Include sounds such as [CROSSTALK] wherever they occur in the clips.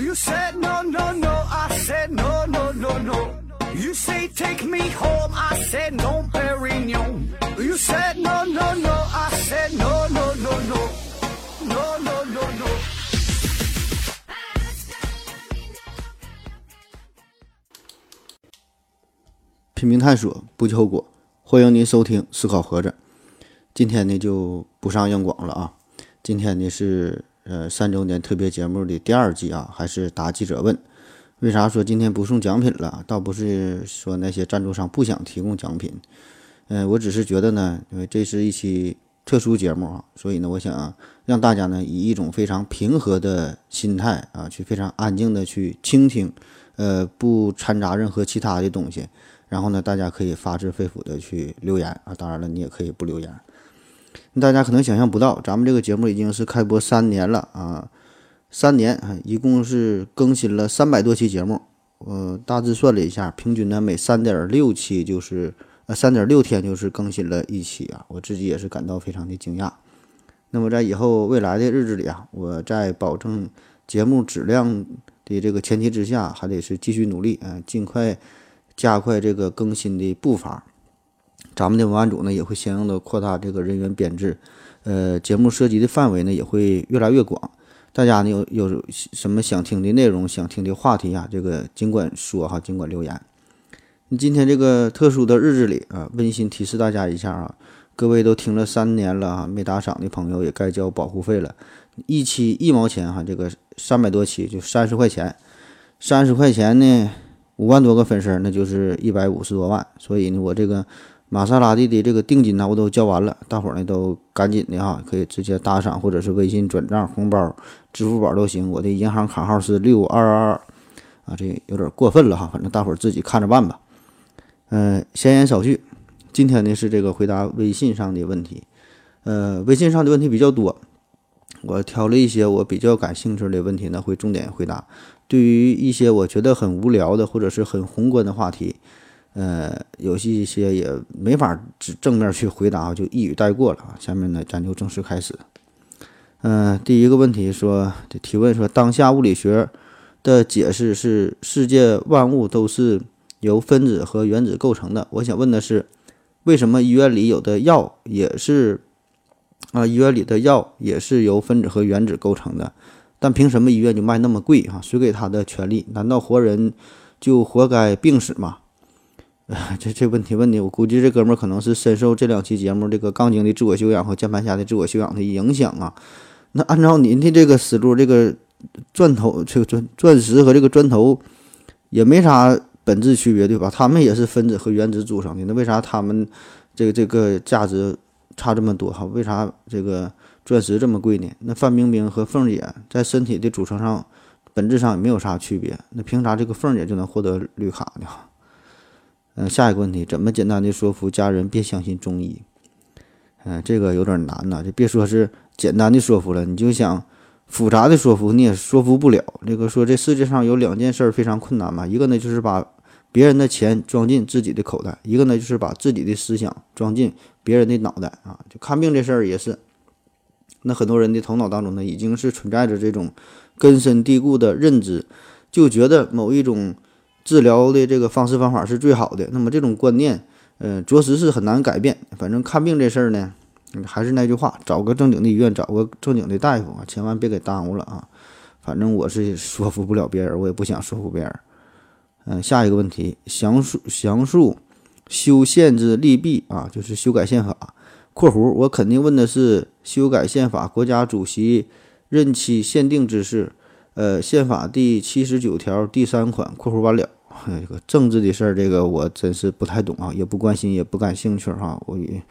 You said no, no, no. I said no, no, no, no. You say take me home. I said no, Perignon. You said no, no, no. I said no, no, no, no. No, no, no, no. 拼命探索，不计后果。欢迎您收听《思考盒子》。今天呢就不上硬广了啊。今天呢是呃三周年特别节目的第二季啊，还是答记者问。为啥说今天不送奖品了？倒不是说那些赞助商不想提供奖品，嗯、我只是觉得呢，因为这是一期特殊节目啊，所以呢，我想让大家呢以一种非常平和的心态啊，去非常安静的去倾听，呃，不掺杂任何其他的东西。然后呢，大家可以发自肺腑的去留言啊，当然了，你也可以不留言。大家可能想象不到，咱们这个节目已经是开播三年了啊，三年啊，一共是更新了三百多期节目。呃，大致算了一下，平均呢每三点六期就是呃三点六天就是更新了一期啊，我自己也是感到非常的惊讶。那么在以后未来的日子里啊，我在保证节目质量的这个前提之下，还得是继续努力啊，尽快。加快这个更新的步伐，咱们的文案组呢也会相应的扩大这个人员编制，呃，节目涉及的范围呢也会越来越广。大家呢有有什么想听的内容、想听的话题啊，这个尽管说哈，尽管留言。今天这个特殊的日子里啊，温馨提示大家一下啊，各位都听了三年了啊，没打赏的朋友也该交保护费了，一期一毛钱哈，这个三百多期就三十块钱，三十块钱呢。五万多个粉丝，那就是一百五十多万。所以呢，我这个玛莎拉蒂的这个定金呢，我都交完了。大伙儿呢都赶紧的哈，可以直接打赏或者是微信转账、红包、支付宝都行。我的银行卡号是六二二二啊，这有点过分了哈，反正大伙儿自己看着办吧。嗯，闲言少叙，今天呢是这个回答微信上的问题。呃，微信上的问题比较多，我挑了一些我比较感兴趣的问题呢，会重点回答。对于一些我觉得很无聊的或者是很宏观的话题，呃，有一些也没法只正面去回答，就一语带过了啊。下面呢，咱就正式开始。嗯，第一个问题说，提问说，当下物理学的解释是世界万物都是由分子和原子构成的。我想问的是，为什么医院里有的药也是 [LAUGHS] 啊，医院里的药也是由分子和原子构成的？但凭什么医院就卖那么贵啊？谁给他的权利？难道活人就活该病死吗？[LAUGHS] 这这问题问的，我估计这哥们儿可能是深受这两期节目这个杠精的自我修养和键盘侠的自我修养的影响啊。那按照您的这个思路，这个钻头这个钻钻石和这个砖头也没啥本质区别，对吧？他们也是分子和原子组成的，那为啥他们这个这个价值差这么多哈？为啥这个？钻石这么贵呢？那范冰冰和凤姐在身体的组成上、本质上也没有啥区别，那凭啥这个凤姐就能获得绿卡呢？嗯，下一个问题，怎么简单的说服家人别相信中医？嗯，这个有点难呐，就别说是简单的说服了，你就想复杂的说服你也说服不了。这个说这世界上有两件事非常困难嘛，一个呢就是把别人的钱装进自己的口袋，一个呢就是把自己的思想装进别人的脑袋啊。就看病这事儿也是。那很多人的头脑当中呢，已经是存在着这种根深蒂固的认知，就觉得某一种治疗的这个方式方法是最好的。那么这种观念，呃，着实是很难改变。反正看病这事儿呢，还是那句话，找个正经的医院，找个正经的大夫啊，千万别给耽误了啊。反正我是说服不了别人，我也不想说服别人。嗯，下一个问题，详述详述修宪之利弊啊，就是修改宪法。括弧，我肯定问的是修改宪法国家主席任期限定之事，呃，宪法第七十九条第三款括弧完了。这个政治的事儿，这个我真是不太懂啊，也不关心，也不感兴趣哈。我也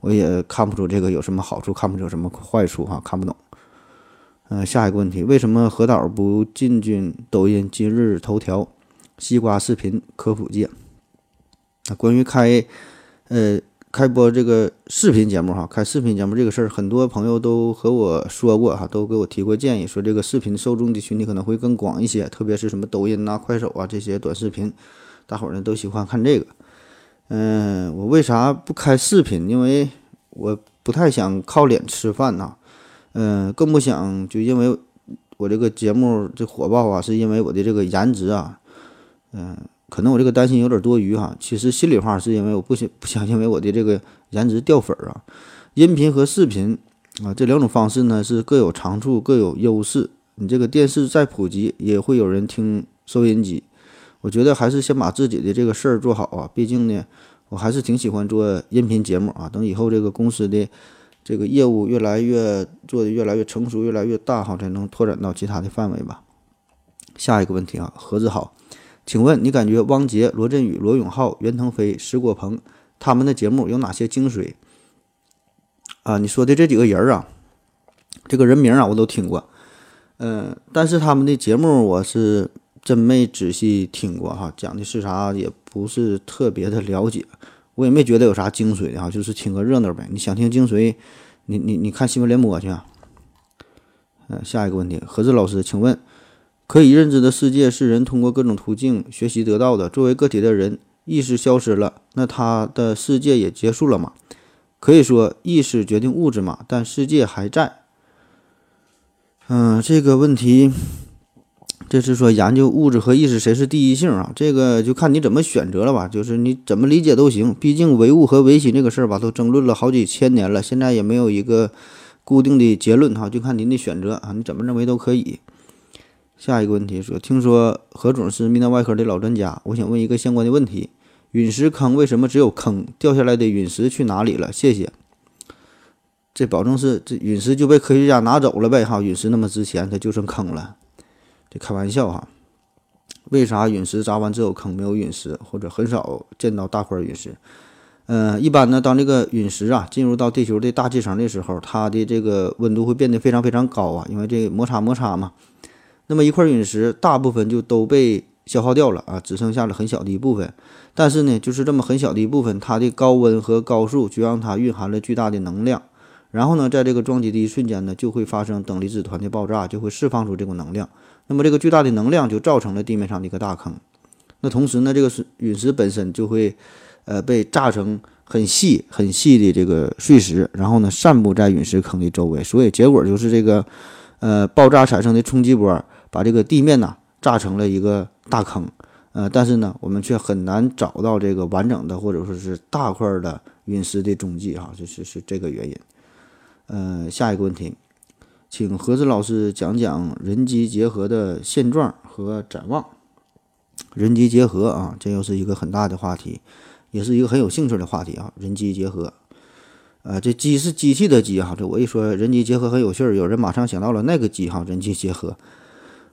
我也看不出这个有什么好处，看不出有什么坏处哈，看不懂。嗯，下一个问题，为什么何导不进军抖音、今日头条、西瓜视频科普界？啊，关于开，呃。开播这个视频节目哈，开视频节目这个事儿，很多朋友都和我说过哈，都给我提过建议，说这个视频受众的群体可能会更广一些，特别是什么抖音呐、快手啊这些短视频，大伙儿呢都喜欢看这个。嗯，我为啥不开视频？因为我不太想靠脸吃饭呐，嗯，更不想就因为我这个节目这火爆啊，是因为我的这个颜值啊，嗯，可能我这个担心有点多余哈。其实心里话是因为我不想不想因为我的这个颜值掉粉儿啊。音频和视频啊这两种方式呢是各有长处各有优势。你这个电视再普及，也会有人听收音机。我觉得还是先把自己的这个事儿做好啊。毕竟呢，我还是挺喜欢做音频节目啊。等以后这个公司的这个业务越来越做的越来越成熟、越来越大哈，才能拓展到其他的范围吧。下一个问题啊，何子好，请问你感觉汪杰、罗振宇、罗永浩、袁腾飞、石国鹏他们的节目有哪些精髓啊？你说的这几个人儿啊，这个人名啊我都听过，嗯，但是他们的节目我是。真没仔细听过哈，讲的是啥也不是特别的了解，我也没觉得有啥精髓的哈，就是听个热闹呗。你想听精髓，你你你看新闻联播去。嗯，下一个问题，何志老师，请问，可以认知的世界是人通过各种途径学习得到的。作为个体的人，意识消失了，那他的世界也结束了嘛？可以说意识决定物质嘛，但世界还在。嗯，这个问题。这是说研究物质和意识谁是第一性啊？这个就看你怎么选择了吧。就是你怎么理解都行。毕竟唯物和唯心这个事儿吧，都争论了好几千年了，现在也没有一个固定的结论哈。就看您的选择啊，你怎么认为都可以。下一个问题说，听说何总是泌尿外科的老专家，我想问一个相关的问题：陨石坑为什么只有坑？掉下来的陨石去哪里了？谢谢。这保证是这陨石就被科学家拿走了呗哈？陨石那么值钱，它就剩坑了。这开玩笑哈，为啥陨石砸完只有坑没有陨石，或者很少见到大块陨石？嗯，一般呢，当这个陨石啊进入到地球的大气层的时候，它的这个温度会变得非常非常高啊，因为这摩擦摩擦嘛。那么一块陨石大部分就都被消耗掉了啊，只剩下了很小的一部分。但是呢，就是这么很小的一部分，它的高温和高速就让它蕴含了巨大的能量。然后呢，在这个撞击的一瞬间呢，就会发生等离子团的爆炸，就会释放出这股能量。那么这个巨大的能量就造成了地面上的一个大坑，那同时呢，这个陨石本身就会，呃，被炸成很细很细的这个碎石，然后呢，散布在陨石坑的周围，所以结果就是这个，呃，爆炸产生的冲击波把这个地面呐炸成了一个大坑，呃，但是呢，我们却很难找到这个完整的或者说是大块的陨石的踪迹哈，这是是这个原因。呃，下一个问题。请何子老师讲讲人机结合的现状和展望。人机结合啊，这又是一个很大的话题，也是一个很有兴趣的话题啊。人机结合，呃，这机是机器的机哈。这我一说人机结合很有趣儿，有人马上想到了那个机哈。人机结合，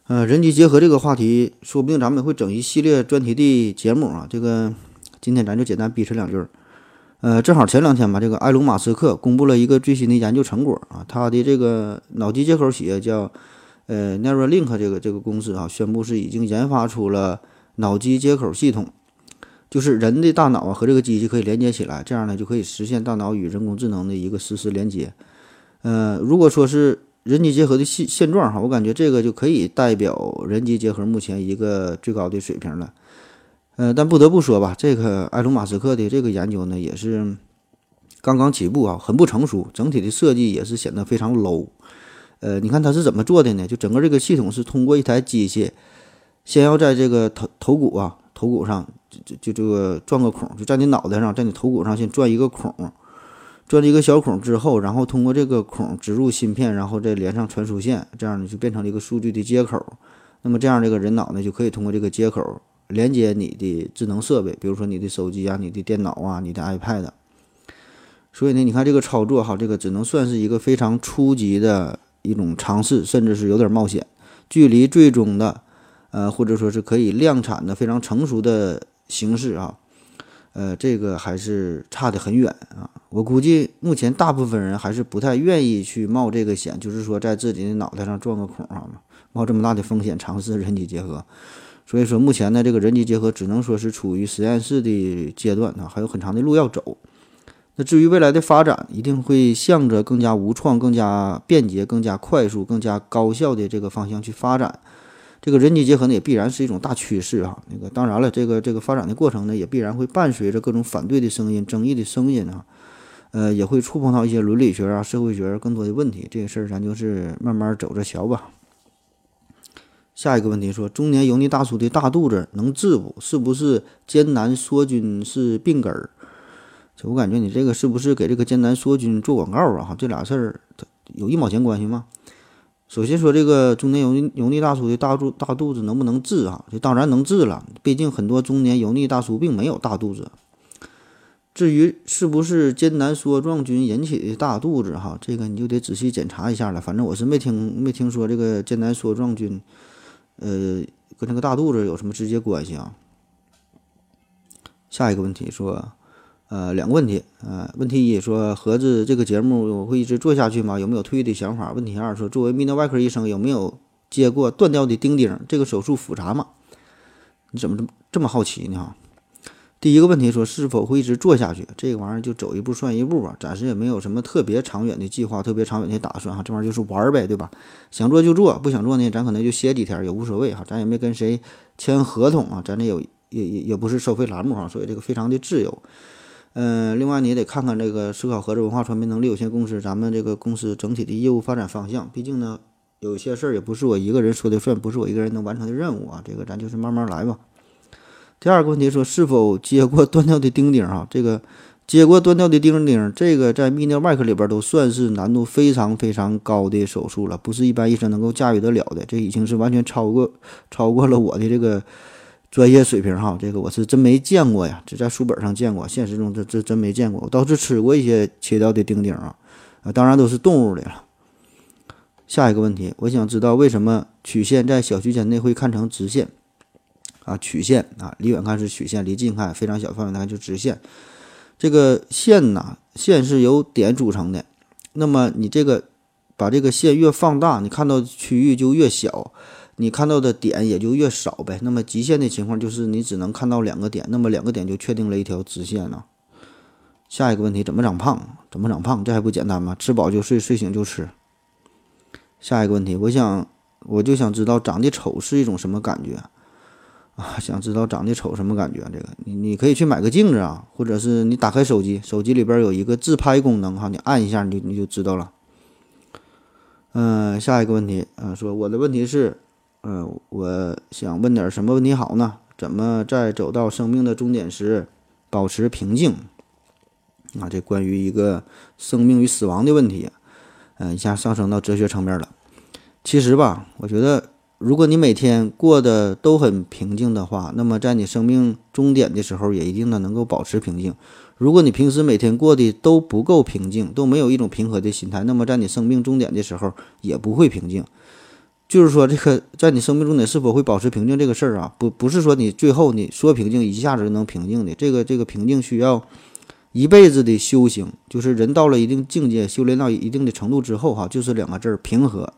呃，人机结合这个话题，说不定咱们会整一系列专题的节目啊。这个今天咱就简单逼扯两句儿。呃，正好前两天吧，这个埃隆·马斯克公布了一个最新的研究成果啊，他的这个脑机接口企业叫呃 Neuralink 这个这个公司啊，宣布是已经研发出了脑机接口系统，就是人的大脑啊和这个机器可以连接起来，这样呢就可以实现大脑与人工智能的一个实时连接。呃，如果说是人机结合的现现状哈，我感觉这个就可以代表人机结合目前一个最高的水平了。呃，但不得不说吧，这个埃隆·马斯克的这个研究呢，也是刚刚起步啊，很不成熟，整体的设计也是显得非常 low。呃，你看他是怎么做的呢？就整个这个系统是通过一台机器，先要在这个头头骨啊，头骨上就就就这个钻个孔，就在你脑袋上，在你头骨上先钻一个孔，钻了一个小孔之后，然后通过这个孔植入芯片，然后再连上传输线，这样呢就变成了一个数据的接口。那么这样这个人脑呢就可以通过这个接口。连接你的智能设备，比如说你的手机啊、你的电脑啊、你的 iPad。所以呢，你看这个操作哈，这个只能算是一个非常初级的一种尝试，甚至是有点冒险。距离最终的，呃，或者说是可以量产的非常成熟的形式啊，呃，这个还是差得很远啊。我估计目前大部分人还是不太愿意去冒这个险，就是说在自己的脑袋上钻个孔啊，冒这么大的风险尝试人体结合。所以说，目前呢，这个人机结合只能说是处于实验室的阶段啊，还有很长的路要走。那至于未来的发展，一定会向着更加无创、更加便捷、更加快速、更加高效的这个方向去发展。这个人机结合呢，也必然是一种大趋势啊。那个当然了，这个这个发展的过程呢，也必然会伴随着各种反对的声音、争议的声音啊。呃，也会触碰到一些伦理学啊、社会学更多的问题。这个事儿咱就是慢慢走着瞧吧。下一个问题说，中年油腻大叔的大肚子能治不？是不是艰难梭菌是病根儿？就我感觉你这个是不是给这个艰难梭菌做广告啊？哈，这俩事儿有一毛钱关系吗？首先说这个中年油腻油腻大叔的大肚大肚子能不能治啊？这当然能治了，毕竟很多中年油腻大叔并没有大肚子。至于是不是艰难梭状菌引起的大肚子哈，这个你就得仔细检查一下了。反正我是没听没听说这个艰难梭状菌。呃，跟这个大肚子有什么直接关系啊？下一个问题说，呃，两个问题，呃，问题一说，盒子这个节目会一直做下去吗？有没有退役的想法？问题二说，作为泌尿外科医生，有没有接过断掉的钉钉？这个手术复杂吗？你怎么这么这么好奇呢？哈。第一个问题说是否会一直做下去？这个玩意儿就走一步算一步吧，暂时也没有什么特别长远的计划，特别长远的打算哈。这玩意儿就是玩儿呗，对吧？想做就做，不想做呢，咱可能就歇几天也无所谓哈。咱也没跟谁签合同啊，咱这有也也也不是收费栏目哈，所以这个非常的自由。嗯，另外你也得看看这个思考盒子文化传媒能力有限公司咱们这个公司整体的业务发展方向。毕竟呢，有些事儿也不是我一个人说的算，不是我一个人能完成的任务啊。这个咱就是慢慢来吧。第二个问题说是否接过断掉的钉钉啊？这个接过断掉的钉钉，这个在泌尿外科里边都算是难度非常非常高的手术了，不是一般医生能够驾驭得了的。这已经是完全超过超过了我的这个专业水平哈。这个我是真没见过呀，只在书本上见过，现实中这这真没见过。我倒是吃过一些切掉的钉钉啊，啊，当然都是动物的了。下一个问题，我想知道为什么曲线在小区间内会看成直线？啊，曲线啊，离远看是曲线，离近看非常小范围看就直线。这个线呐，线是由点组成的。那么你这个把这个线越放大，你看到区域就越小，你看到的点也就越少呗。那么极限的情况就是你只能看到两个点，那么两个点就确定了一条直线呢。下一个问题，怎么长胖？怎么长胖？这还不简单吗？吃饱就睡，睡醒就吃。下一个问题，我想我就想知道长得丑是一种什么感觉？啊，想知道长得丑什么感觉？这个你你可以去买个镜子啊，或者是你打开手机，手机里边有一个自拍功能哈，你按一下你就你就知道了。嗯，下一个问题，嗯，说我的问题是，嗯，我想问点什么问题好呢？怎么在走到生命的终点时保持平静？啊，这关于一个生命与死亡的问题，嗯，一下上升到哲学层面了。其实吧，我觉得。如果你每天过得都很平静的话，那么在你生命终点的时候也一定呢能够保持平静。如果你平时每天过得都不够平静，都没有一种平和的心态，那么在你生命终点的时候也不会平静。就是说，这个在你生命中，你是否会保持平静这个事儿啊，不不是说你最后你说平静一下子就能平静的。这个这个平静需要一辈子的修行，就是人到了一定境界，修炼到一定的程度之后，哈，就是两个字儿平和。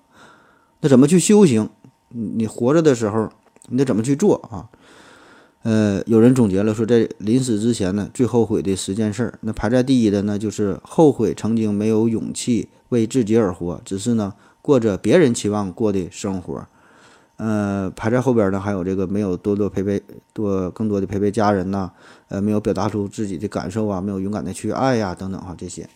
那怎么去修行？你活着的时候，你得怎么去做啊？呃，有人总结了说，在临死之前呢，最后悔的十件事儿，那排在第一的呢，就是后悔曾经没有勇气为自己而活，只是呢过着别人期望过的生活。呃，排在后边呢，还有这个没有多多陪陪多更多的陪陪家人呐，呃，没有表达出自己的感受啊，没有勇敢的去爱呀，等等哈，这些。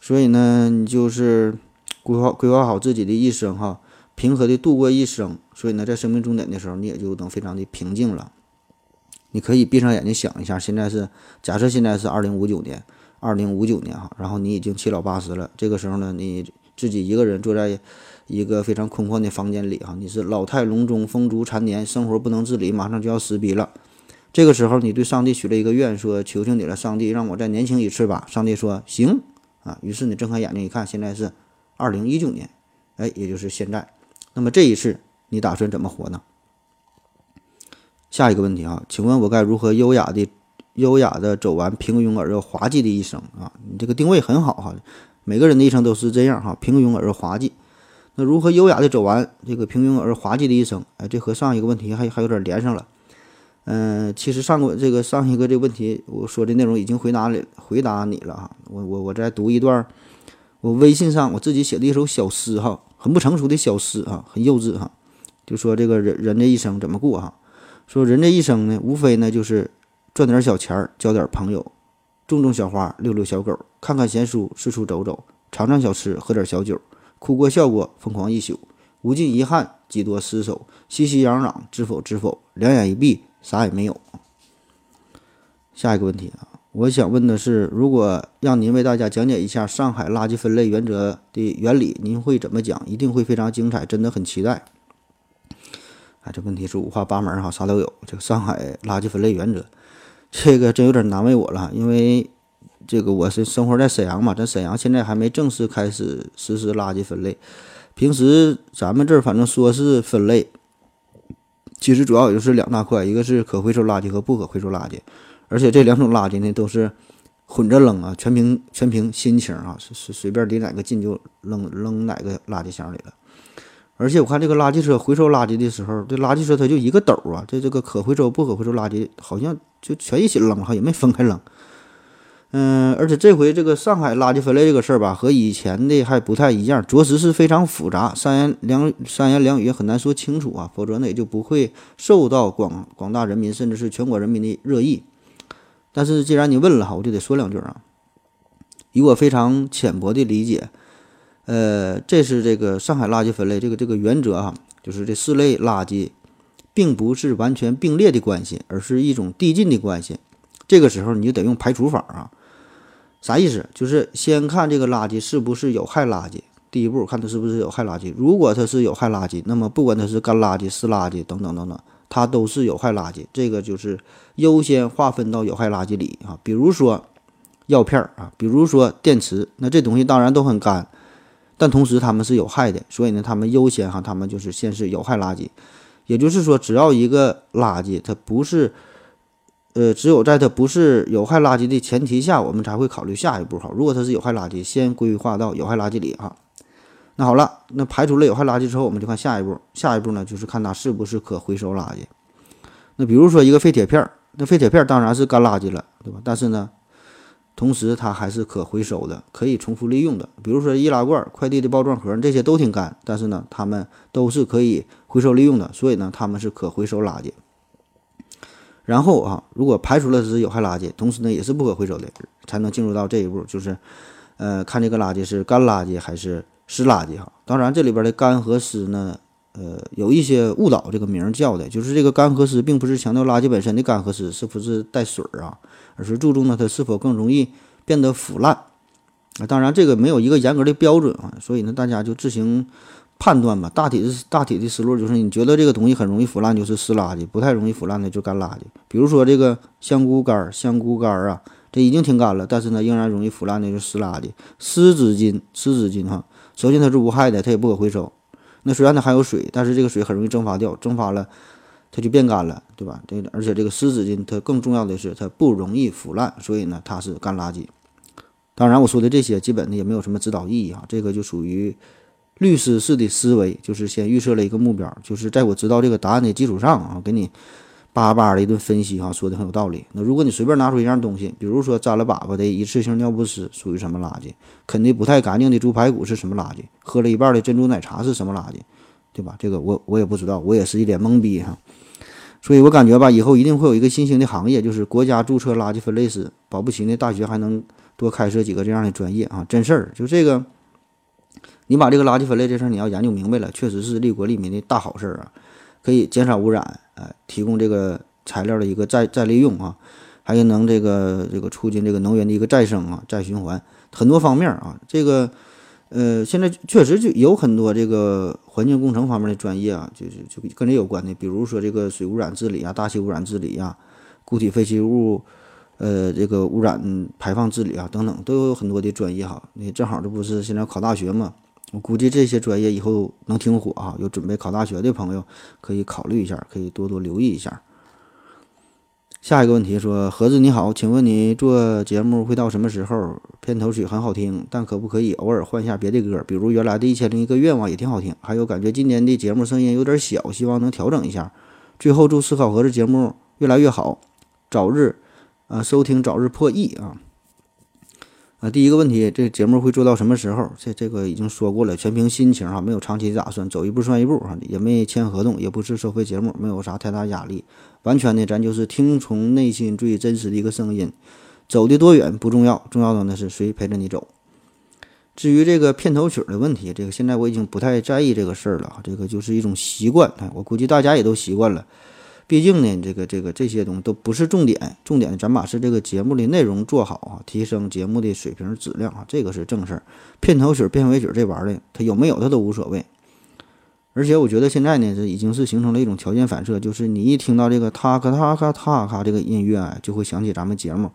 所以呢，你就是规划规划好自己的一生哈。平和的度过一生，所以呢，在生命终点的时候，你也就能非常的平静了。你可以闭上眼睛想一下，现在是假设现在是二零五九年，二零五九年哈，然后你已经七老八十了。这个时候呢，你自己一个人坐在一个非常空旷的房间里哈，你是老态龙钟、风烛残年，生活不能自理，马上就要死逼了。这个时候，你对上帝许了一个愿，说：“求求你了，上帝，让我再年轻一次吧。”上帝说：“行啊。”于是你睁开眼睛一看，现在是二零一九年，哎，也就是现在。那么这一次你打算怎么活呢？下一个问题啊，请问我该如何优雅的、优雅的走完平庸而又滑稽的一生啊？你这个定位很好哈，每个人的一生都是这样哈，平庸而又滑稽。那如何优雅的走完这个平庸而滑稽的一生？哎，这和上一个问题还还有点连上了。嗯，其实上过这个上一个这个问题，我说的内容已经回答了回答你了哈。我我我再读一段，我微信上我自己写的一首小诗哈。很不成熟的小诗哈，很幼稚哈，就说这个人人这一生怎么过哈？说人这一生呢，无非呢就是赚点小钱儿，交点朋友，种种小花，遛遛小狗，看看闲书，四处走走，尝尝小吃，喝点小酒，哭过笑过，疯狂一宿，无尽遗憾，几多失手，熙熙攘攘，知否知否？两眼一闭，啥也没有。下一个问题啊，我想问的是，如果让您为大家讲解一下上海垃圾分类原则的原理，您会怎么讲？一定会非常精彩，真的很期待。啊，这问题是五花八门哈，啥都有。这个上海垃圾分类原则，这个真有点难为我了，因为这个我是生活在沈阳嘛，咱沈阳现在还没正式开始实施垃圾分类。平时咱们这儿反正说是分类，其实主要也就是两大块，一个是可回收垃圾和不可回收垃圾，而且这两种垃圾呢都是混着扔啊，全凭全凭心情啊，是是随便离哪个近就扔扔哪个垃圾箱里了。而且我看这个垃圾车回收垃圾的时候，这垃圾车它就一个斗啊，这这个可回收不可回收垃圾好像就全一起扔哈，也没分开扔。嗯，而且这回这个上海垃圾分类这个事儿吧，和以前的还不太一样，着实是非常复杂，三言两三言两语也很难说清楚啊，否则呢也就不会受到广广大人民甚至是全国人民的热议。但是既然你问了哈，我就得说两句啊，以我非常浅薄的理解。呃，这是这个上海垃圾分类这个这个原则哈，就是这四类垃圾，并不是完全并列的关系，而是一种递进的关系。这个时候你就得用排除法啊，啥意思？就是先看这个垃圾是不是有害垃圾，第一步看它是不是有害垃圾。如果它是有害垃圾，那么不管它是干垃圾、湿垃圾等等等等，它都是有害垃圾。这个就是优先划分到有害垃圾里啊。比如说药片啊，比如说电池，那这东西当然都很干。但同时，它们是有害的，所以呢，它们优先哈，它们就是先是有害垃圾。也就是说，只要一个垃圾它不是，呃，只有在它不是有害垃圾的前提下，我们才会考虑下一步哈。如果它是有害垃圾，先规划到有害垃圾里哈。那好了，那排除了有害垃圾之后，我们就看下一步。下一步呢，就是看它是不是可回收垃圾。那比如说一个废铁片儿，那废铁片儿当然是干垃圾了，对吧？但是呢。同时，它还是可回收的，可以重复利用的。比如说易拉罐、快递的包装盒，这些都挺干，但是呢，它们都是可以回收利用的，所以呢，它们是可回收垃圾。然后啊，如果排除了是有害垃圾，同时呢也是不可回收的，才能进入到这一步，就是呃，看这个垃圾是干垃圾还是湿垃圾哈。当然，这里边的干和湿呢，呃，有一些误导这个名叫的，就是这个干和湿并不是强调垃圾本身的干和湿是不是带水儿啊。而是注重呢，它是否更容易变得腐烂啊？当然，这个没有一个严格的标准啊，所以呢，大家就自行判断吧。大体的大体的思路就是，你觉得这个东西很容易腐烂，就是湿垃圾；不太容易腐烂的就干垃圾。比如说这个香菇干儿，香菇干儿啊，这已经挺干了，但是呢，仍然容易腐烂的就湿垃圾。湿纸巾，湿纸巾哈，首先它是无害的，它也不可回收。那虽然它含有水，但是这个水很容易蒸发掉，蒸发了。它就变干了，对吧？这而且这个湿纸巾，它更重要的是它不容易腐烂，所以呢，它是干垃圾。当然，我说的这些基本的也没有什么指导意义啊，这个就属于律师式的思维，就是先预设了一个目标，就是在我知道这个答案的基础上啊，给你叭叭的一顿分析哈，说的很有道理。那如果你随便拿出一样东西，比如说沾了粑粑的一次性尿不湿属于什么垃圾？啃的不太干净的猪排骨是什么垃圾？喝了一半的珍珠奶茶是什么垃圾？对吧？这个我我也不知道，我也是一脸懵逼哈。所以我感觉吧，以后一定会有一个新兴的行业，就是国家注册垃圾分类师。保不齐那，大学还能多开设几个这样的专业啊！真事儿，就这个，你把这个垃圾分类这事儿你要研究明白了，确实是利国利民的大好事儿啊！可以减少污染，哎，提供这个材料的一个再再利用啊，还有能这个这个促进这个能源的一个再生啊、再循环，很多方面啊，这个。呃，现在确实就有很多这个环境工程方面的专业啊，就是就跟这有关的，比如说这个水污染治理啊、大气污染治理啊、固体废弃物，呃，这个污染排放治理啊等等，都有很多的专业哈。你正好这不是现在考大学嘛？我估计这些专业以后能挺火啊。有准备考大学的朋友可以考虑一下，可以多多留意一下。下一个问题说：盒子你好，请问你做节目会到什么时候？片头曲很好听，但可不可以偶尔换一下别的歌？比如原来的一千零一个愿望也挺好听。还有感觉今年的节目声音有点小，希望能调整一下。最后祝思考盒子节目越来越好，早日啊收听早日破亿啊！啊，第一个问题，这节目会做到什么时候？这这个已经说过了，全凭心情哈，没有长期的打算，走一步算一步哈，也没签合同，也不是收费节目，没有啥太大压力，完全的咱就是听从内心最真实的一个声音，走的多远不重要，重要的呢是谁陪着你走。至于这个片头曲的问题，这个现在我已经不太在意这个事儿了，这个就是一种习惯，我估计大家也都习惯了。毕竟呢，这个这个这些东西都不是重点，重点咱把是这个节目的内容做好啊，提升节目的水平质量啊，这个是正事儿。片头曲、片尾曲这玩意儿，它有没有它都无所谓。而且我觉得现在呢，这已经是形成了一种条件反射，就是你一听到这个他咔他咔他咔这个音乐啊，就会想起咱们节目。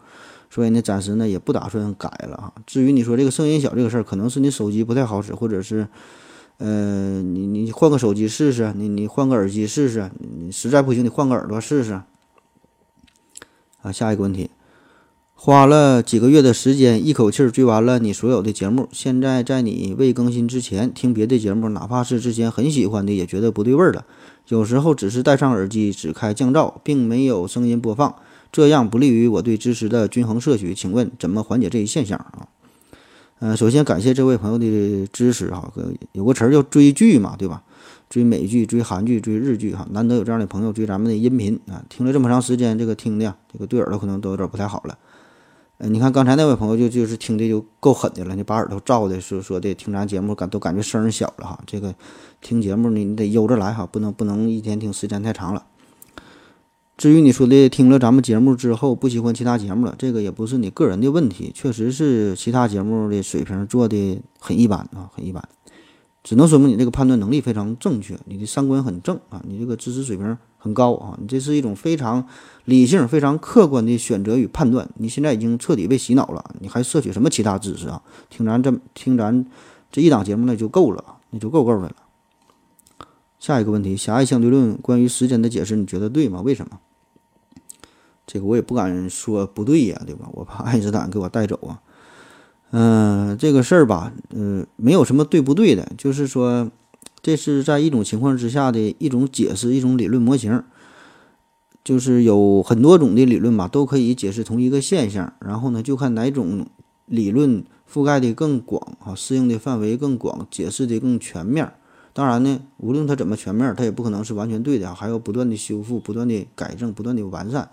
所以呢，暂时呢也不打算改了啊。至于你说这个声音小这个事儿，可能是你手机不太好使，或者是，呃，你你换个手机试试，你你换个耳机试试，你实在不行你换个耳朵试试。啊，下一个问题，花了几个月的时间，一口气追完了你所有的节目，现在在你未更新之前听别的节目，哪怕是之前很喜欢的，也觉得不对味儿了。有时候只是戴上耳机，只开降噪，并没有声音播放。这样不利于我对知识的均衡摄取，请问怎么缓解这一现象啊？嗯，首先感谢这位朋友的支持哈。有个词儿叫追剧嘛，对吧？追美剧、追韩剧、追日剧哈，难得有这样的朋友追咱们的音频啊。听了这么长时间，这个听的这个对耳朵可能都有点不太好了。呃，你看刚才那位朋友就就是听的就够狠的了，你把耳朵照的说说的听咱节目感都感觉声小了哈。这个听节目你，你得悠着来哈，不能不能一天听时间太长了。至于你说的听了咱们节目之后不喜欢其他节目了，这个也不是你个人的问题，确实是其他节目的水平做的很一般啊，很一般，只能说明你这个判断能力非常正确，你的三观很正啊，你这个知识水平很高啊，你这是一种非常理性、非常客观的选择与判断。你现在已经彻底被洗脑了，你还摄取什么其他知识啊？听咱这听咱这一档节目那就够了，那就够够的了。下一个问题，狭义相对论关于时间的解释，你觉得对吗？为什么？这个我也不敢说不对呀，对吧？我怕爱因斯坦给我带走啊。嗯，这个事儿吧，嗯，没有什么对不对的，就是说，这是在一种情况之下的一种解释，一种理论模型，就是有很多种的理论吧，都可以解释同一个现象，然后呢，就看哪种理论覆盖的更广啊，适应的范围更广，解释的更全面。当然呢，无论它怎么全面，它也不可能是完全对的，还要不断的修复、不断的改正、不断的完善。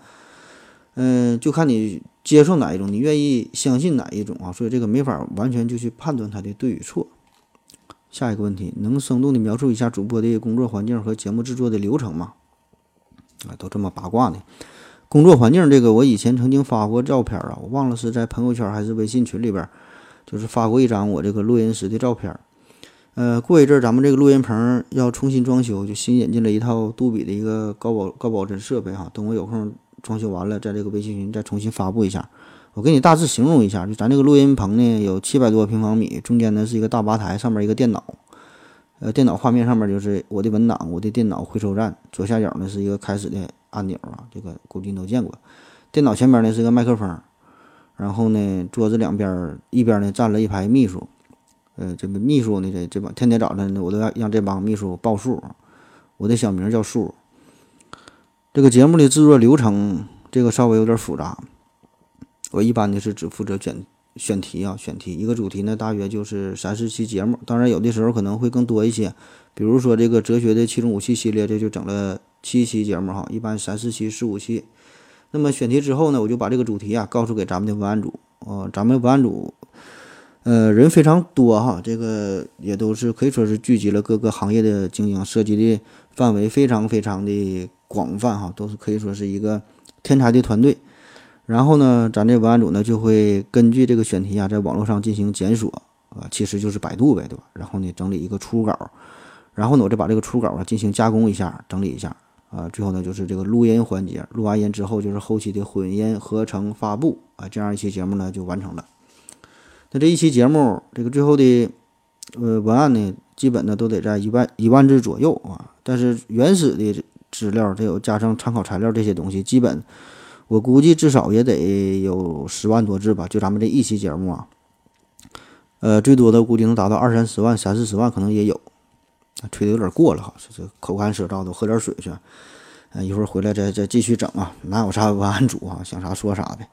嗯，就看你接受哪一种，你愿意相信哪一种啊？所以这个没法完全就去判断它的对与错。下一个问题，能生动的描述一下主播的工作环境和节目制作的流程吗？啊，都这么八卦呢？工作环境这个，我以前曾经发过照片啊，我忘了是在朋友圈还是微信群里边，就是发过一张我这个录音室的照片。呃，过一阵儿咱们这个录音棚要重新装修，就新引进了一套杜比的一个高保高保真设备哈。等我有空。装修完了，在这个微信群再重新发布一下。我给你大致形容一下，就咱这个录音棚呢，有七百多平方米，中间呢是一个大吧台，上面一个电脑。呃，电脑画面上面就是我的文档，我的电脑回收站。左下角呢是一个开始的按钮啊，这个估计你都见过。电脑前边呢是个麦克风，然后呢桌子两边一边呢站了一排秘书。呃，这个秘书呢这这帮天天早晨呢我都要让这帮秘书报数。我的小名叫数。这个节目的制作流程，这个稍微有点复杂。我一般呢是只负责选选题啊，选题一个主题呢，大约就是三四期节目。当然有的时候可能会更多一些，比如说这个哲学的七种武器系列，这就整了七期节目哈，一般三四期、四五期。那么选题之后呢，我就把这个主题啊告诉给咱们的文案组。哦，咱们文案组，呃，人非常多哈，这个也都是可以说是聚集了各个行业的精英，涉及的范围非常非常的。广泛哈，都是可以说是一个天才的团队。然后呢，咱这文案组呢就会根据这个选题啊，在网络上进行检索啊，其实就是百度呗，对吧？然后呢，整理一个初稿，然后呢，我再把这个初稿啊进行加工一下，整理一下啊，最后呢就是这个录音环节，录完音之后就是后期的混音、合成、发布啊，这样一期节目呢就完成了。那这一期节目，这个最后的呃文案呢，基本呢都得在一万一万字左右啊，但是原始的。资料，这有加上参考材料这些东西，基本我估计至少也得有十万多字吧。就咱们这一期节目啊，呃，最多的估计能达到二三十万、三四十万，可能也有。吹的有点过了哈，这口干舌燥的，喝点水去。嗯，一会儿回来再再继续整啊。哪有啥文案组啊，想啥说啥呗。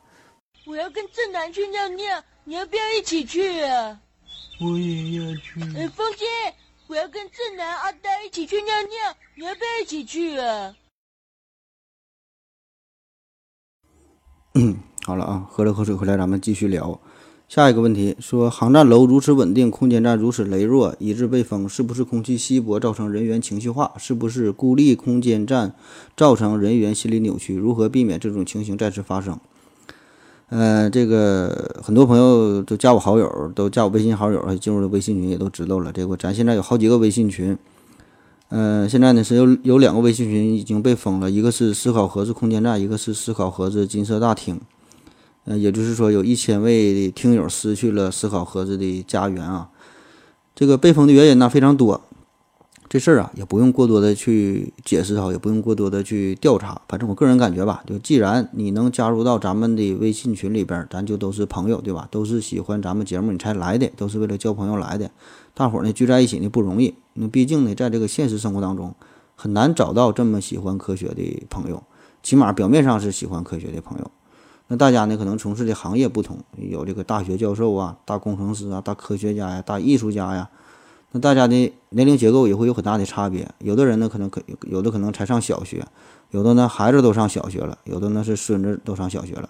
我要跟正南去尿尿，你要不要一起去啊？我也要去。哎，风姐。我要跟正南、阿呆一起去尿尿，你要不要一起去啊？好了啊，喝了口水回来，咱们继续聊。下一个问题说，航站楼如此稳定，空间站如此羸弱，以致被封，是不是空气稀薄造成人员情绪化？是不是孤立空间站造成人员心理扭曲？如何避免这种情形再次发生？呃，这个很多朋友都加我好友，都加我微信好友，还进入了微信群，也都知道了。这个咱现在有好几个微信群，呃，现在呢是有有两个微信群已经被封了，一个是思考盒子空间站，一个是思考盒子金色大厅。呃，也就是说，有一千位的听友失去了思考盒子的家园啊。这个被封的原因呢非常多，这事儿啊也不用过多的去解释哈，也不用过多的去调查。反正我个人感觉吧，就既然你能加入到咱们的微信群里边，咱就都是朋友，对吧？都是喜欢咱们节目你才来的，都是为了交朋友来的。大伙儿呢聚在一起呢不容易，那毕竟呢在这个现实生活当中很难找到这么喜欢科学的朋友，起码表面上是喜欢科学的朋友。那大家呢，可能从事的行业不同，有这个大学教授啊、大工程师啊、大科学家呀、大艺术家呀。那大家的年龄结构也会有很大的差别。有的人呢，可能可有的可能才上小学，有的呢孩子都上小学了，有的呢是孙子都上小学了。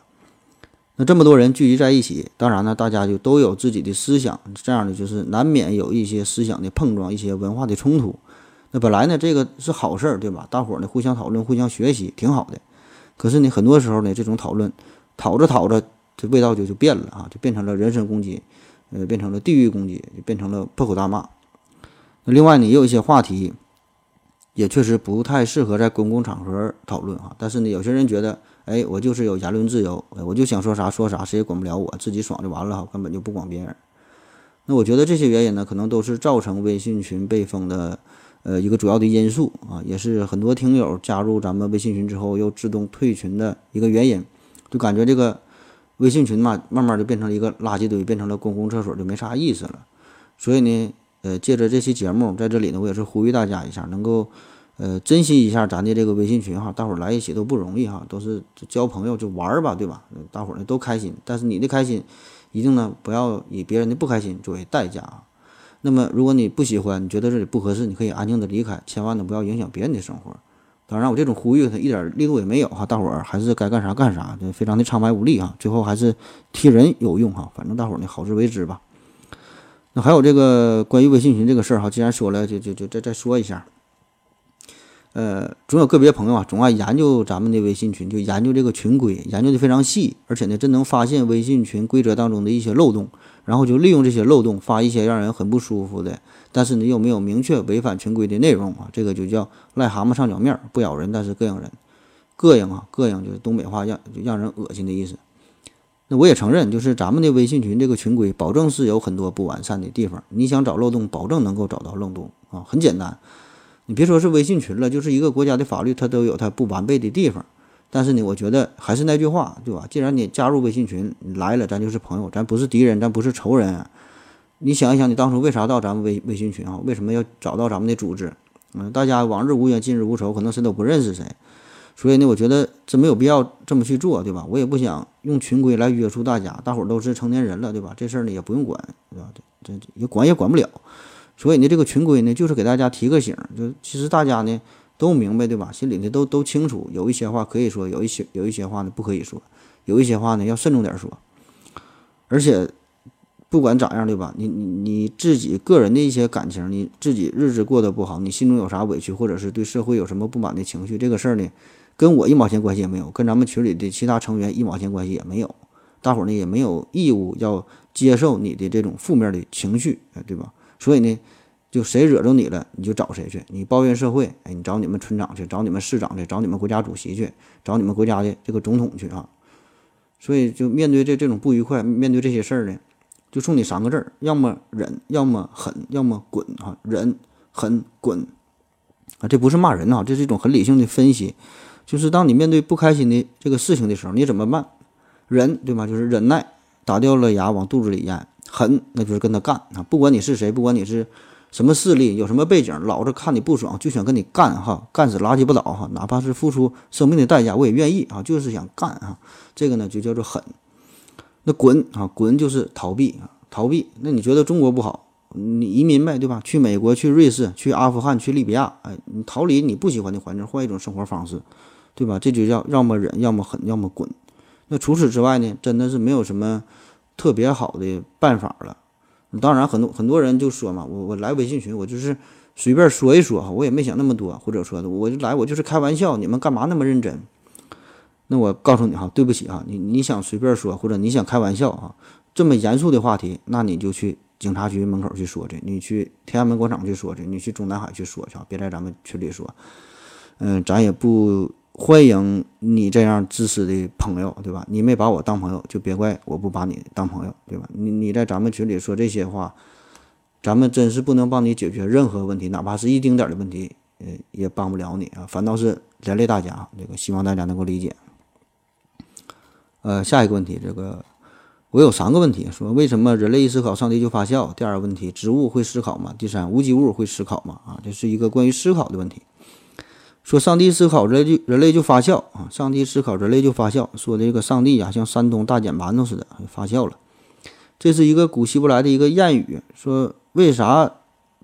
那这么多人聚集在一起，当然呢，大家就都有自己的思想，这样的就是难免有一些思想的碰撞，一些文化的冲突。那本来呢，这个是好事儿，对吧？大伙儿呢互相讨论、互相学习，挺好的。可是呢，很多时候呢，这种讨论。讨着讨着，这味道就就变了啊，就变成了人身攻击，呃，变成了地域攻击，就变成了破口大骂。另外呢，也有一些话题，也确实不太适合在公共场合讨论啊。但是呢，有些人觉得，哎，我就是有言论自由，我就想说啥说啥，谁也管不了我，自己爽就完了哈，根本就不管别人。那我觉得这些原因呢，可能都是造成微信群被封的，呃，一个主要的因素啊，也是很多听友加入咱们微信群之后又自动退群的一个原因。就感觉这个微信群嘛，慢慢就变成了一个垃圾堆，变成了公共厕所，就没啥意思了。所以呢，呃，借着这期节目，在这里呢，我也是呼吁大家一下，能够呃珍惜一下咱的这个微信群哈，大伙儿来一起都不容易哈，都是交朋友就玩儿吧，对吧？大伙儿呢都开心，但是你的开心一定呢不要以别人的不开心作为代价啊。那么如果你不喜欢，你觉得这里不合适，你可以安静的离开，千万呢不要影响别人的生活。当然，我这种呼吁它一点力度也没有哈，大伙儿还是该干啥干啥，就非常的苍白无力啊。最后还是替人有用哈，反正大伙儿呢好自为之吧。那还有这个关于微信群这个事儿哈，既然说了，就就就再再说一下。呃，总有个别朋友啊，总爱研究咱们的微信群，就研究这个群规，研究的非常细，而且呢，真能发现微信群规则当中的一些漏洞，然后就利用这些漏洞发一些让人很不舒服的。但是呢，又没有明确违反群规的内容啊，这个就叫癞蛤蟆上脚面，不咬人，但是膈应人，膈应啊，膈应就是东北话，让就让人恶心的意思。那我也承认，就是咱们的微信群这个群规，保证是有很多不完善的地方。你想找漏洞，保证能够找到漏洞啊，很简单。你别说是微信群了，就是一个国家的法律，它都有它不完备的地方。但是呢，我觉得还是那句话，对吧？既然你加入微信群来了，咱就是朋友，咱不是敌人，咱不是仇人。你想一想，你当初为啥到咱们微微信群啊？为什么要找到咱们的组织？嗯，大家往日无冤，近日无仇，可能谁都不认识谁，所以呢，我觉得这没有必要这么去做，对吧？我也不想用群规来约束大家，大伙儿都是成年人了，对吧？这事儿呢也不用管，对吧？这这也管也管不了，所以呢，这个群规呢就是给大家提个醒，就其实大家呢都明白，对吧？心里呢都都清楚，有一些话可以说，有一些有一些话呢不可以说，有一些话呢要慎重点说，而且。不管咋样，对吧？你你你自己个人的一些感情，你自己日子过得不好，你心中有啥委屈，或者是对社会有什么不满的情绪，这个事儿呢，跟我一毛钱关系也没有，跟咱们群里的其他成员一毛钱关系也没有。大伙儿呢也没有义务要接受你的这种负面的情绪，对吧？所以呢，就谁惹着你了，你就找谁去。你抱怨社会，哎，你找你们村长去，找你们市长去，找你们国家主席去，找你们国家的这个总统去啊。所以就面对这这种不愉快，面对这些事儿呢。就冲你三个字儿，要么忍，要么狠，要么滚啊！忍、狠、滚啊！这不是骂人啊，这是一种很理性的分析。就是当你面对不开心的这个事情的时候，你怎么办？忍，对吗？就是忍耐，打掉了牙往肚子里咽。狠，那就是跟他干啊！不管你是谁，不管你是什么势力，有什么背景，老子看你不爽就想跟你干哈，干死拉鸡巴倒哈，哪怕是付出生命的代价，我也愿意啊，就是想干啊！这个呢，就叫做狠。那滚啊，滚就是逃避啊，逃避。那你觉得中国不好，你移民呗，对吧？去美国、去瑞士、去阿富汗、去利比亚，哎，你逃离你不喜欢的环境，换一种生活方式，对吧？这就叫要么忍，要么狠，要么滚。那除此之外呢，真的是没有什么特别好的办法了。当然，很多很多人就说嘛，我我来微信群，我就是随便说一说哈，我也没想那么多，或者说的我就来，我就是开玩笑，你们干嘛那么认真？那我告诉你哈，对不起啊，你你想随便说，或者你想开玩笑啊，这么严肃的话题，那你就去警察局门口去说去，你去天安门广场去说去，你去中南海去说去，别在咱们群里说。嗯，咱也不欢迎你这样自私的朋友，对吧？你没把我当朋友，就别怪我不把你当朋友，对吧？你你在咱们群里说这些话，咱们真是不能帮你解决任何问题，哪怕是一丁点儿的问题，呃，也帮不了你啊，反倒是连累大家。这个希望大家能够理解。呃，下一个问题，这个我有三个问题，说为什么人类一思考，上帝就发笑？第二个问题，植物会思考吗？第三，无机物会思考吗？啊，这是一个关于思考的问题。说上帝思考，人类就人类就发笑啊！上帝思考，人类就发笑。说这个上帝呀，像山东大碱馒头似的发笑了。这是一个古希伯来的一个谚语，说为啥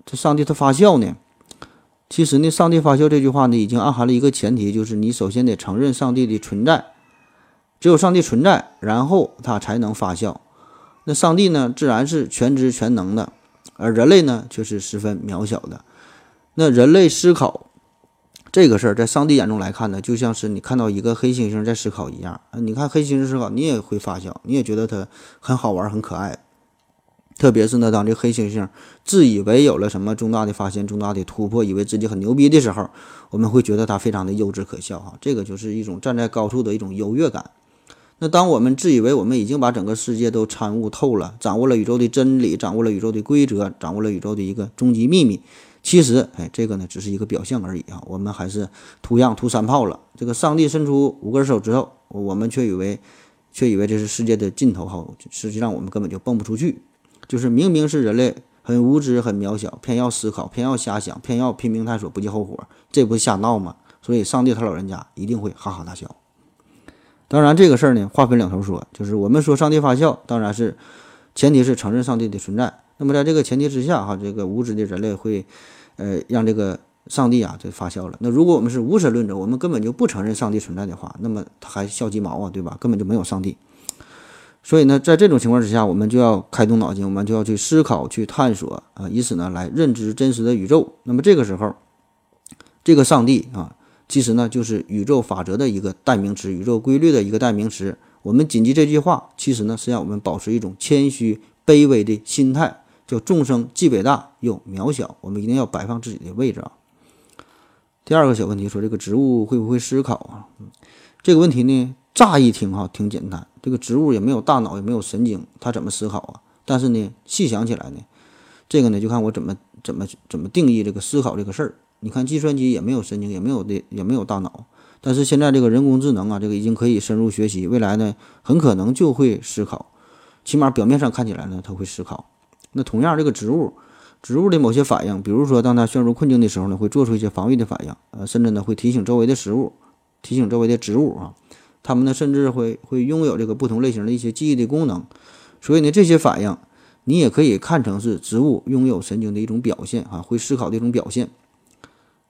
这上帝他发笑呢？其实呢，上帝发笑这句话呢，已经暗含了一个前提，就是你首先得承认上帝的存在。只有上帝存在，然后他才能发笑。那上帝呢，自然是全知全能的，而人类呢，却是十分渺小的。那人类思考。这个事儿在上帝眼中来看呢，就像是你看到一个黑猩猩在思考一样！你看黑猩猩思考，你也会发笑，你也觉得它很好玩、很可爱。特别是呢，当这黑猩猩自以为有了什么重大的发现、重大的突破，以为自己很牛逼的时候，我们会觉得它非常的幼稚可笑哈。这个就是一种站在高处的一种优越感。那当我们自以为我们已经把整个世界都参悟透了，掌握了宇宙的真理，掌握了宇宙的规则，掌握了宇宙的一个终极秘密。其实，哎，这个呢，只是一个表象而已啊。我们还是图样图三炮了。这个上帝伸出五根手指头，我们却以为，却以为这是世界的尽头哈。实际上，我们根本就蹦不出去。就是明明是人类很无知、很渺小，偏要思考，偏要瞎想，偏要拼命探索，不计后果，这不是瞎闹吗？所以，上帝他老人家一定会哈哈大笑。当然，这个事儿呢，话分两头说。就是我们说上帝发笑，当然是前提是承认上帝的存在。那么，在这个前提之下，哈，这个无知的人类会，呃，让这个上帝啊，就发笑了。那如果我们是无神论者，我们根本就不承认上帝存在的话，那么他还笑鸡毛啊，对吧？根本就没有上帝。所以呢，在这种情况之下，我们就要开动脑筋，我们就要去思考、去探索啊，以此呢来认知真实的宇宙。那么这个时候，这个上帝啊，其实呢就是宇宙法则的一个代名词，宇宙规律的一个代名词。我们谨记这句话，其实呢是让我们保持一种谦虚、卑微的心态。叫众生既伟大又渺小，我们一定要摆放自己的位置啊。第二个小问题说，这个植物会不会思考啊？这个问题呢，乍一听哈挺简单，这个植物也没有大脑，也没有神经，它怎么思考啊？但是呢，细想起来呢，这个呢就看我怎么怎么怎么定义这个思考这个事儿。你看，计算机也没有神经，也没有的，也没有大脑，但是现在这个人工智能啊，这个已经可以深入学习，未来呢很可能就会思考，起码表面上看起来呢，它会思考。那同样，这个植物，植物的某些反应，比如说当它陷入困境的时候呢，会做出一些防御的反应，呃，甚至呢会提醒周围的食物，提醒周围的植物啊，它们呢甚至会会拥有这个不同类型的一些记忆的功能，所以呢这些反应，你也可以看成是植物拥有神经的一种表现啊，会思考的一种表现。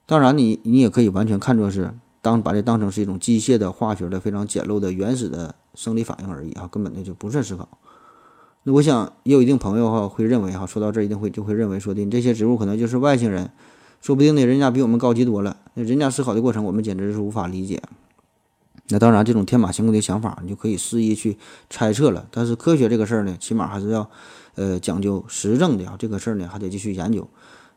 当然，你你也可以完全看作是当把这当成是一种机械的、化学的、非常简陋的、原始的生理反应而已啊，根本呢就不算思考。那我想也有一定朋友哈会认为哈，说到这儿一定会就会认为说的，你这些植物可能就是外星人，说不定呢人家比我们高级多了，那人家思考的过程我们简直是无法理解。那当然这种天马行空的想法你就可以肆意去猜测了，但是科学这个事儿呢，起码还是要呃讲究实证的啊，这个事儿呢还得继续研究。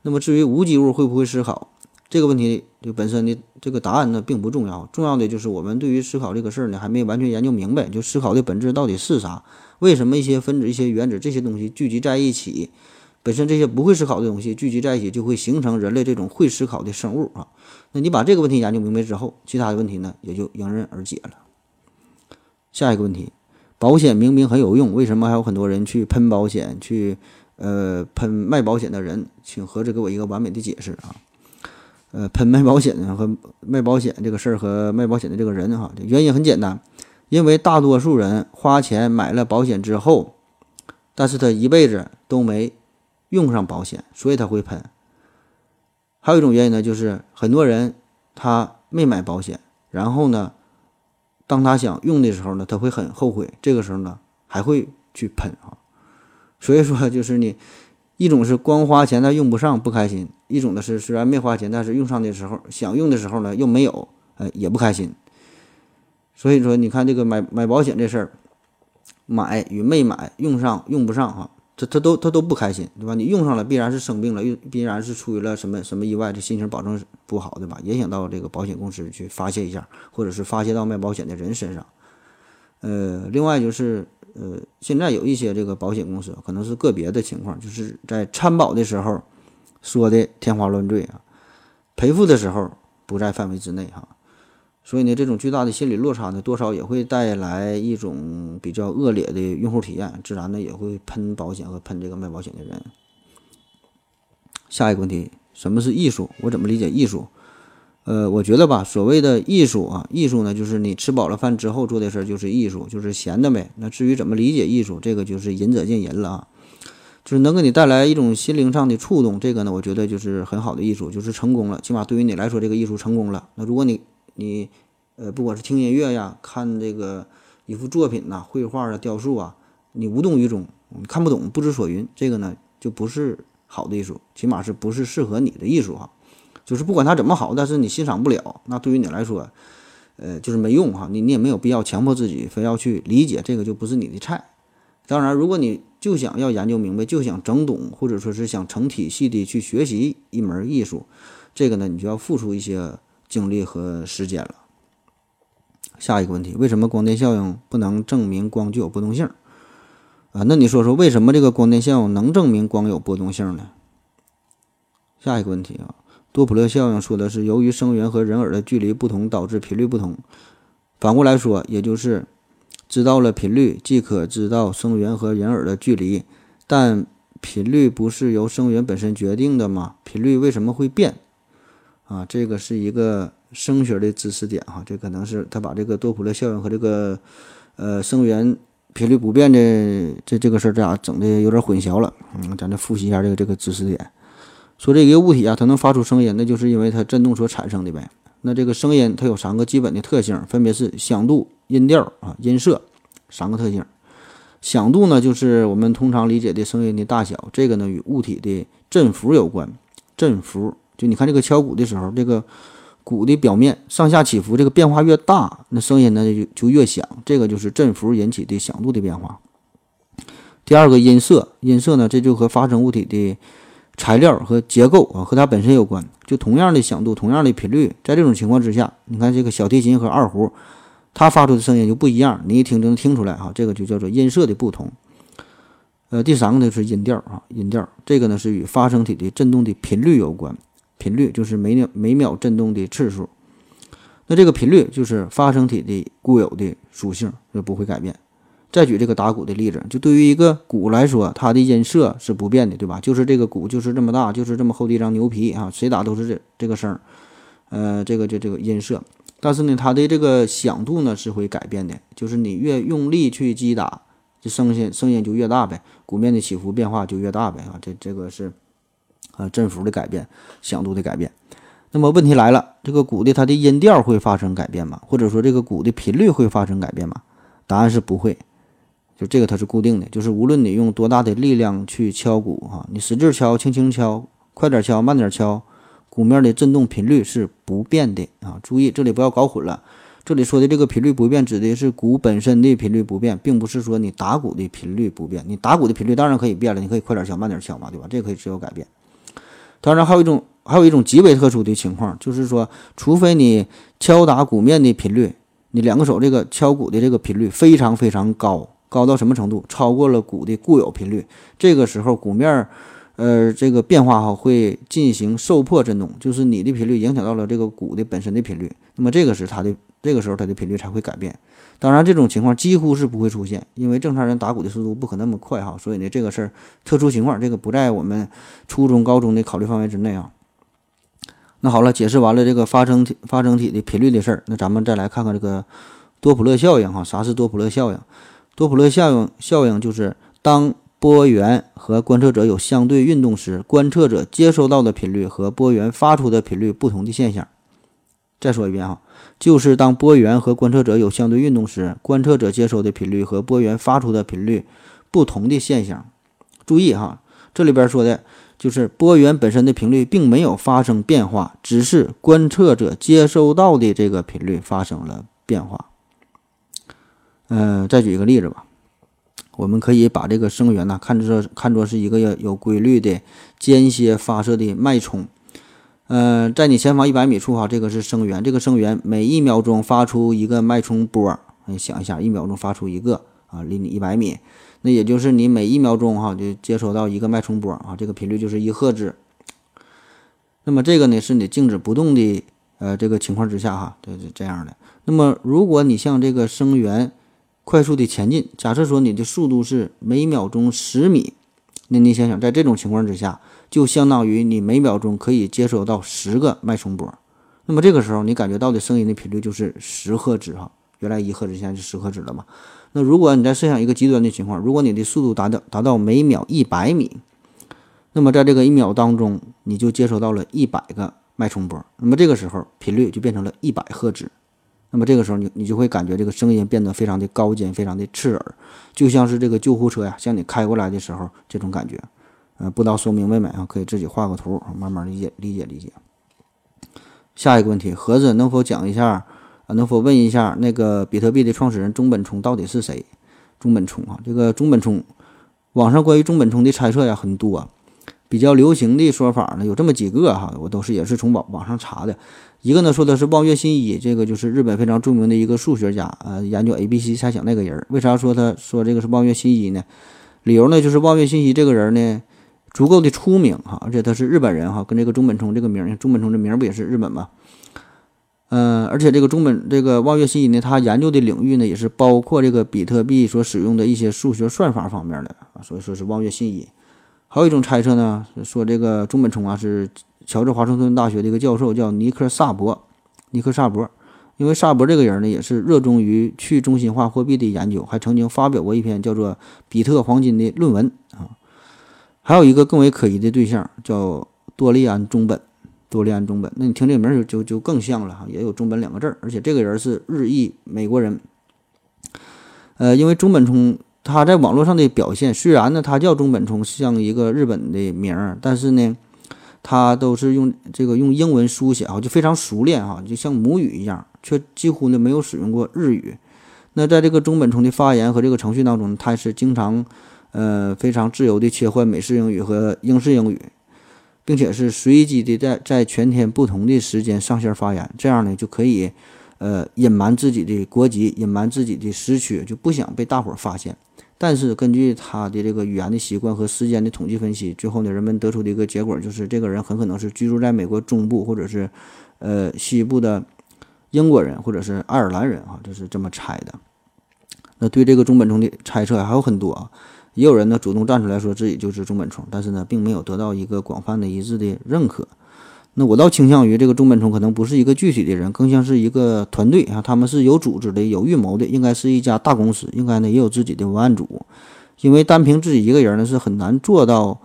那么至于无机物会不会思考这个问题，就本身的这个答案呢并不重要，重要的就是我们对于思考这个事儿呢还没完全研究明白，就思考的本质到底是啥。为什么一些分子、一些原子这些东西聚集在一起，本身这些不会思考的东西聚集在一起，就会形成人类这种会思考的生物啊？那你把这个问题研究明白之后，其他的问题呢也就迎刃而解了。下一个问题，保险明明很有用，为什么还有很多人去喷保险？去呃喷卖保险的人，请合着给我一个完美的解释啊！呃，喷卖保险和卖保险这个事儿和卖保险的这个人哈，原因很简单。因为大多数人花钱买了保险之后，但是他一辈子都没用上保险，所以他会喷。还有一种原因呢，就是很多人他没买保险，然后呢，当他想用的时候呢，他会很后悔，这个时候呢，还会去喷啊。所以说，就是你一种是光花钱但用不上不开心，一种呢是虽然没花钱，但是用上的时候想用的时候呢又没有，呃也不开心。所以说，你看这个买买保险这事儿，买与没买，用上用不上哈，他他都他都不开心，对吧？你用上了必然是生病了，又必然是出于了什么什么意外，这心情保证不好，对吧？也想到这个保险公司去发泄一下，或者是发泄到卖保险的人身上。呃，另外就是呃，现在有一些这个保险公司可能是个别的情况，就是在参保的时候说的天花乱坠啊，赔付的时候不在范围之内哈。所以呢，这种巨大的心理落差呢，多少也会带来一种比较恶劣的用户体验，自然呢也会喷保险和喷这个卖保险的人。下一个问题，什么是艺术？我怎么理解艺术？呃，我觉得吧，所谓的艺术啊，艺术呢，就是你吃饱了饭之后做的事儿就是艺术，就是闲的呗。那至于怎么理解艺术，这个就是仁者见仁了啊。就是能给你带来一种心灵上的触动，这个呢，我觉得就是很好的艺术，就是成功了。起码对于你来说，这个艺术成功了。那如果你你呃，不管是听音乐呀，看这个一幅作品呐，绘画啊、雕塑啊，你无动于衷，你看不懂，不知所云，这个呢就不是好的艺术，起码是不是适合你的艺术哈。就是不管它怎么好，但是你欣赏不了，那对于你来说，呃，就是没用哈。你你也没有必要强迫自己非要去理解，这个就不是你的菜。当然，如果你就想要研究明白，就想整懂，或者说是想成体系的去学习一门艺术，这个呢，你就要付出一些精力和时间了。下一个问题，为什么光电效应不能证明光具有波动性？啊，那你说说为什么这个光电效应能证明光有波动性呢？下一个问题啊，多普勒效应说的是由于声源和人耳的距离不同导致频率不同，反过来说，也就是知道了频率即可知道声源和人耳的距离，但频率不是由声源本身决定的吗？频率为什么会变？啊，这个是一个。声学的知识点哈，这可能是他把这个多普勒效应和这个呃声源频率不变的这这个事儿，这俩整的有点混淆了。嗯，咱再复习一下这个这个知识点。说这个物体啊，它能发出声音，那就是因为它振动所产生的呗。那这个声音它有三个基本的特性，分别是响度、音调啊、音色三个特性。响度呢，就是我们通常理解的声音的大小，这个呢与物体的振幅有关。振幅就你看这个敲鼓的时候，这个。鼓的表面上下起伏，这个变化越大，那声音呢就就越响。这个就是振幅引起的响度的变化。第二个音色，音色呢这就和发声物体的材料和结构啊和它本身有关。就同样的响度，同样的频率，在这种情况之下，你看这个小提琴和二胡，它发出的声音就不一样，你一听就能听出来哈。这个就叫做音色的不同。呃，第三个呢是音调啊，音调这个呢是与发声体的振动的频率有关。频率就是每秒每秒振动的次数，那这个频率就是发声体的固有的属性，就不会改变。再举这个打鼓的例子，就对于一个鼓来说，它的音色是不变的，对吧？就是这个鼓就是这么大，就是这么厚的一张牛皮啊，谁打都是这这个声儿，呃，这个就这个音色。但是呢，它的这个响度呢是会改变的，就是你越用力去击打，这声音声音就越大呗，鼓面的起伏变化就越大呗啊，这这个是。啊，振幅的改变，响度的改变。那么问题来了，这个鼓的它的音调会发生改变吗？或者说这个鼓的频率会发生改变吗？答案是不会。就这个它是固定的，就是无论你用多大的力量去敲鼓，哈，你使劲敲、轻轻敲、快点敲、慢点敲，鼓面的振动频率是不变的啊。注意这里不要搞混了，这里说的这个频率不变，指的是鼓本身的频率不变，并不是说你打鼓的频率不变。你打鼓的频率当然可以变了，你可以快点敲、慢点敲嘛，对吧？这可以自由改变。当然，还有一种，还有一种极为特殊的情况，就是说，除非你敲打鼓面的频率，你两个手这个敲鼓的这个频率非常非常高，高到什么程度？超过了鼓的固有频率，这个时候鼓面，呃，这个变化哈会进行受迫振动，就是你的频率影响到了这个鼓的本身的频率，那么这个是它的，这个时候它的频率才会改变。当然，这种情况几乎是不会出现，因为正常人打鼓的速度不可那么快哈，所以呢，这个事儿特殊情况，这个不在我们初中、高中的考虑范围之内啊。那好了，解释完了这个发声体、发声体的频率的事儿，那咱们再来看看这个多普勒效应哈。啥是多普勒效应？多普勒效应效应就是当波源和观测者有相对运动时，观测者接收到的频率和波源发出的频率不同的现象。再说一遍哈。就是当波源和观测者有相对运动时，观测者接收的频率和波源发出的频率不同的现象。注意哈，这里边说的就是波源本身的频率并没有发生变化，只是观测者接收到的这个频率发生了变化。嗯，再举一个例子吧，我们可以把这个声源呢看作看作是一个有规律的间歇发射的脉冲。呃，在你前方一百米处哈，这个是声源，这个声源每一秒钟发出一个脉冲波。你想一下，一秒钟发出一个啊，离你一百米，那也就是你每一秒钟哈就接收到一个脉冲波啊，这个频率就是一赫兹。那么这个呢，是你静止不动的呃这个情况之下哈，就是这样的。那么如果你向这个声源快速的前进，假设说你的速度是每秒钟十米，那你想想，在这种情况之下。就相当于你每秒钟可以接收到十个脉冲波，那么这个时候你感觉到的声音的频率就是十赫兹哈，原来一赫兹现在是十赫兹了嘛？那如果你再设想一个极端的情况，如果你的速度达到达到每秒一百米，那么在这个一秒当中你就接收到了一百个脉冲波，那么这个时候频率就变成了一百赫兹，那么这个时候你你就会感觉这个声音变得非常的高尖，非常的刺耳，就像是这个救护车呀向你开过来的时候这种感觉。呃，不知道说明白没啊？可以自己画个图，慢慢理解理解理解。下一个问题，盒子能否讲一下啊？能否问一下那个比特币的创始人中本聪到底是谁？中本聪啊，这个中本聪，网上关于中本聪的猜测呀很多，比较流行的说法呢有这么几个哈，我都是也是从网网上查的。一个呢说的是望月新一，这个就是日本非常著名的一个数学家，呃，研究 A B C 猜想那个人。为啥说他说这个是望月新一呢？理由呢就是望月新一这个人呢。足够的出名哈，而且他是日本人哈，跟这个中本聪这个名，中本聪这名不也是日本吗？嗯，而且这个中本这个望月新一呢，他研究的领域呢也是包括这个比特币所使用的一些数学算法方面的啊，所以说是望月新一。还有一种猜测呢，说这个中本聪啊是乔治华盛顿大学的一个教授，叫尼克萨博，尼克萨博，因为萨博这个人呢也是热衷于去中心化货币的研究，还曾经发表过一篇叫做《比特黄金》的论文啊。还有一个更为可疑的对象叫多利安中本，多利安中本，那你听这名儿就就就更像了哈，也有中本两个字儿，而且这个人是日裔美国人。呃，因为中本聪他在网络上的表现，虽然呢他叫中本聪像一个日本的名儿，但是呢他都是用这个用英文书写啊，就非常熟练哈，就像母语一样，却几乎呢没有使用过日语。那在这个中本聪的发言和这个程序当中，他是经常。呃，非常自由的切换美式英语和英式英语，并且是随机的在在全天不同的时间上线发言，这样呢就可以，呃，隐瞒自己的国籍，隐瞒自己的时区，就不想被大伙儿发现。但是根据他的这个语言的习惯和时间的统计分析，最后呢，人们得出的一个结果就是，这个人很可能是居住在美国中部或者是，呃，西部的英国人或者是爱尔兰人啊，这是这么猜的。那对这个中本聪的猜测还有很多啊。也有人呢主动站出来说自己就是中本聪，但是呢，并没有得到一个广泛的一致的认可。那我倒倾向于这个中本聪可能不是一个具体的人，更像是一个团队啊，他们是有组织的、有预谋的，应该是一家大公司，应该呢也有自己的文案组。因为单凭自己一个人呢是很难做到